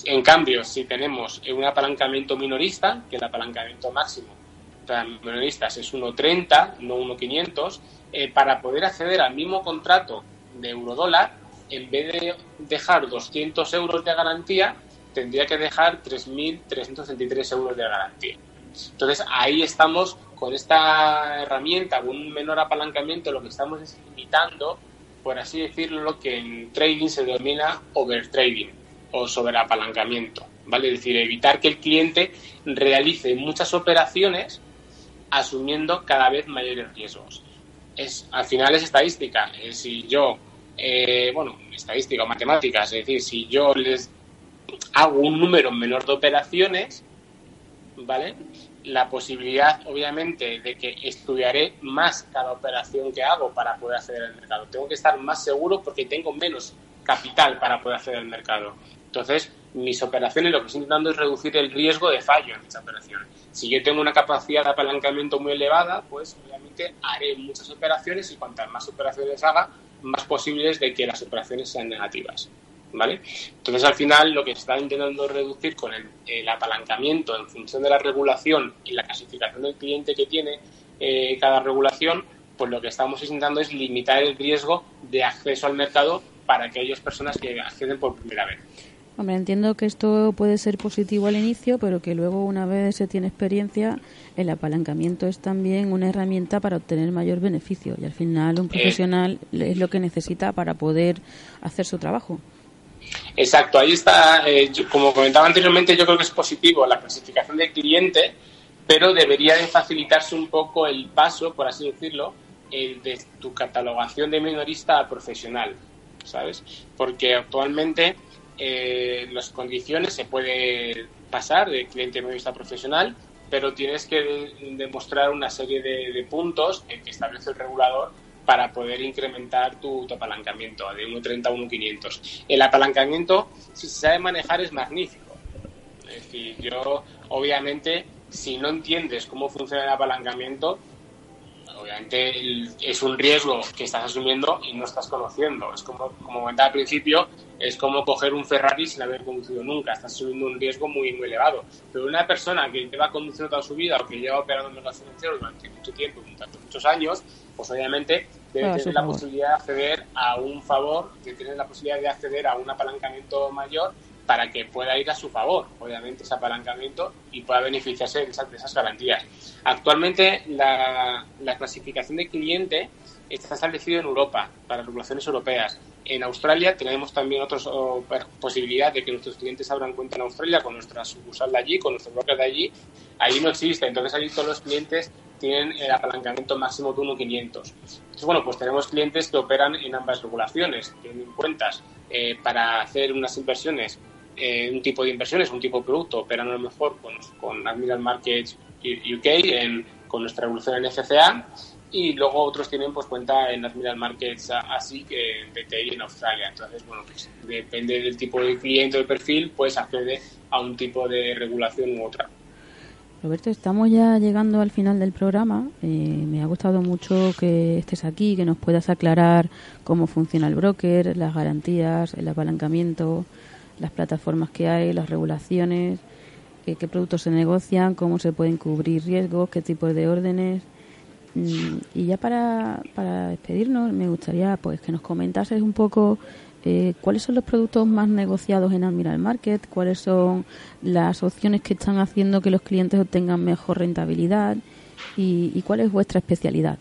En cambio, si tenemos un apalancamiento minorista, que el apalancamiento máximo para minoristas es 1,30, no 1,500, eh, para poder acceder al mismo contrato de eurodólar, en vez de dejar 200 euros de garantía, tendría que dejar 3.333 euros de garantía. Entonces ahí estamos con esta herramienta, un menor apalancamiento, lo que estamos es limitando, por así decirlo, lo que en trading se denomina overtrading o sobreapalancamiento, ¿vale? Es decir, evitar que el cliente realice muchas operaciones asumiendo cada vez mayores riesgos. Es, al final es estadística. si yo, eh, bueno, estadística o matemáticas, es decir, si yo les hago un número menor de operaciones, ¿vale? La posibilidad, obviamente, de que estudiaré más cada operación que hago para poder acceder al mercado. Tengo que estar más seguro porque tengo menos capital para poder acceder al mercado. Entonces, mis operaciones lo que estoy intentando es reducir el riesgo de fallo en dicha operación. Si yo tengo una capacidad de apalancamiento muy elevada, pues obviamente haré muchas operaciones y cuantas más operaciones haga, más posibles de que las operaciones sean negativas. ¿Vale? Entonces, al final, lo que se está intentando reducir con el, apalancamiento en función de la regulación y la clasificación del cliente que tiene eh, cada regulación, pues lo que estamos intentando es limitar el riesgo de acceso al mercado para aquellas personas que acceden por primera vez. Hombre, entiendo que esto puede ser positivo al inicio, pero que luego, una vez se tiene experiencia, el apalancamiento es también una herramienta para obtener mayor beneficio. Y al final, un eh. profesional es lo que necesita para poder hacer su trabajo. Exacto, ahí está, eh, como comentaba anteriormente, yo creo que es positivo la clasificación del cliente, pero debería de facilitarse un poco el paso, por así decirlo, de tu catalogación de minorista a profesional, ¿sabes? Porque actualmente eh, las condiciones se puede pasar de cliente minorista a profesional, pero tienes que demostrar una serie de, puntos en que establece el regulador para poder incrementar tu, apalancamiento de 1.30 a 1.500. El apalancamiento, si se sabe manejar, es magnífico. Es decir, yo, obviamente, si no entiendes cómo funciona el apalancamiento, obviamente es un riesgo que estás asumiendo y no estás conociendo. Es como, como comentaba al principio, es como coger un Ferrari sin haber conducido nunca. Estás asumiendo un riesgo muy, muy elevado. Pero una persona que lleva conduciendo toda su vida o que lleva operando en los financieros durante mucho tiempo, durante muchos años, pues obviamente debe tener la posibilidad de acceder a un favor, de tener la posibilidad de acceder a un apalancamiento mayor para que pueda ir a su favor, obviamente, ese apalancamiento y pueda beneficiarse de esas, garantías. Actualmente, la, clasificación de cliente está establecida en Europa, para regulaciones europeas. En Australia tenemos también otra posibilidad de que nuestros clientes abran cuenta en Australia con nuestra sucursal de allí, con nuestro broker de allí. Allí no existe, entonces allí todos los clientes tienen el apalancamiento máximo de 1.500. Entonces, bueno, pues tenemos clientes que operan en ambas regulaciones, tienen cuentas eh, para hacer unas inversiones eh, un tipo de inversiones, un tipo de producto, operan a lo mejor con, con Admiral Markets UK, en, con nuestra evolución en FCA, y luego otros tienen pues cuenta en Admiral Markets así que en BTI en Australia. Entonces, bueno, pues depende del tipo de cliente o de perfil, pues accede a un tipo de regulación u otra. Roberto, estamos ya llegando al final del programa. Eh, me ha gustado mucho que estés aquí, que nos puedas aclarar cómo funciona el broker, las garantías, el apalancamiento, las plataformas que hay, las regulaciones, qué, productos se negocian, cómo se pueden cubrir riesgos, qué tipos de órdenes. Mm, y ya para, para despedirnos, me gustaría pues que nos comentases un poco eh, cuáles son los productos más negociados en Admiral Market, cuáles son las opciones que están haciendo que los clientes obtengan mejor rentabilidad y, y cuál es vuestra especialidad.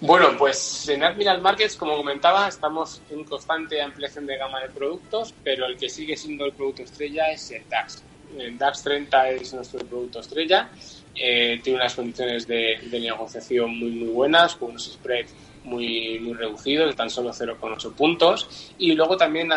Bueno, pues en Admiral Markets, como comentaba, estamos en constante ampliación de gama de productos, pero el que sigue siendo el producto estrella es el DAX. El DAX 30 es nuestro producto estrella, eh, tiene unas condiciones de, negociación muy muy buenas, con unos spreads muy, muy reducidos, de tan solo 0,8 puntos. Y luego también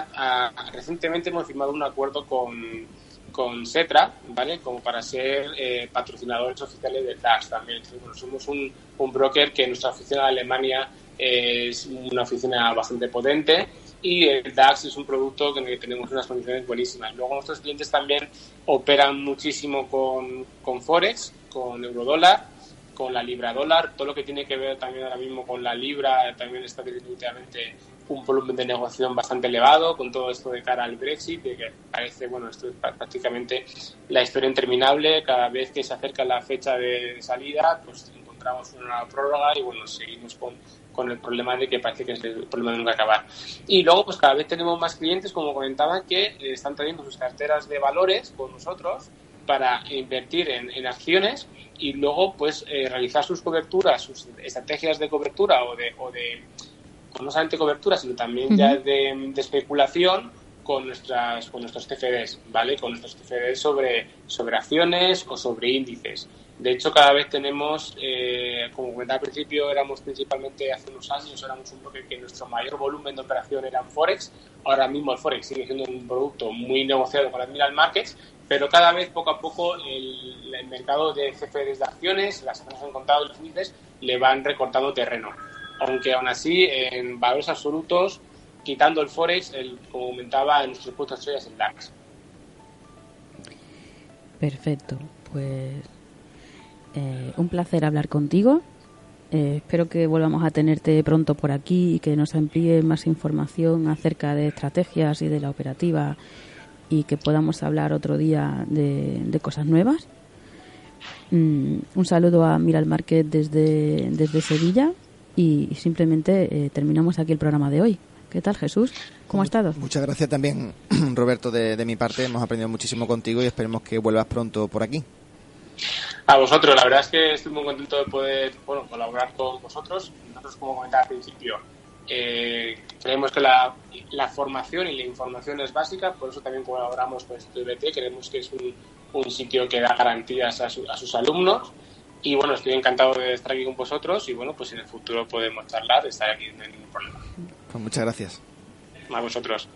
recientemente hemos firmado un acuerdo con con Cetra, ¿vale? Como para ser eh, patrocinadores oficiales del DAX también. somos un, un, broker que nuestra oficina de Alemania es una oficina bastante potente y el DAX es un producto en el que tenemos unas condiciones buenísimas. Luego nuestros clientes también operan muchísimo con, con Forex, con Eurodólar, con la Libra Dólar, todo lo que tiene que ver también ahora mismo con la Libra también está definitivamente un volumen de negociación bastante elevado con todo esto de cara al Brexit, de que parece, bueno, esto es prácticamente la historia interminable. Cada vez que se acerca la fecha de salida, pues encontramos una prórroga y, bueno, seguimos con, con el problema de que parece que es el problema de nunca acabar. Y luego, pues cada vez tenemos más clientes, como comentaba, que están trayendo sus carteras de valores con nosotros para invertir en, en acciones y luego, pues, eh, realizar sus coberturas, sus estrategias de cobertura o de, o de no solamente cobertura, sino también ya de, especulación con nuestras con nuestros CFDs, ¿vale? Con nuestros CFDs sobre, sobre acciones o sobre índices. De hecho, cada vez tenemos, eh, como comentaba al principio, éramos principalmente hace unos años, éramos un bloque que nuestro mayor volumen de operación era en Forex. Ahora mismo el Forex sigue siendo un producto muy negociado con Admiral Markets, pero cada vez poco a poco el, mercado de CFDs de acciones, las han contado los índices, le van recortando terreno aunque aún así en valores absolutos, quitando el Forex, el, como comentaba, en nuestros puntos estrellas el DAX. Perfecto, pues eh, un placer hablar contigo. Eh, espero que volvamos a tenerte pronto por aquí y que nos amplíe más información acerca de estrategias y de la operativa y que podamos hablar otro día de, cosas nuevas. Mm, un saludo a Miral Market desde, desde Sevilla y, simplemente eh, terminamos aquí el programa de hoy. ¿Qué tal, Jesús? ¿Cómo ha estado? Muchas gracias también, Roberto, de, mi parte. Hemos aprendido muchísimo contigo y esperemos que vuelvas pronto por aquí. A vosotros, la verdad es que estoy muy contento de poder bueno, colaborar con vosotros. Nosotros, como comentaba al principio, eh, creemos que la, la, formación y la información es básica, por eso también colaboramos con IBT. Creemos que es un, un sitio que da garantías a, a sus alumnos y bueno, estoy encantado de estar aquí con vosotros y bueno, pues en el futuro podemos charlar, estar aquí, no hay ningún problema. Pues muchas gracias. A vosotros.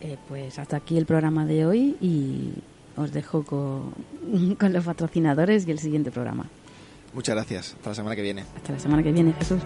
Eh, pues hasta aquí el programa de hoy y os dejo con, con los patrocinadores y el siguiente programa. Muchas gracias. Hasta la semana que viene. Hasta la semana que viene, Jesús.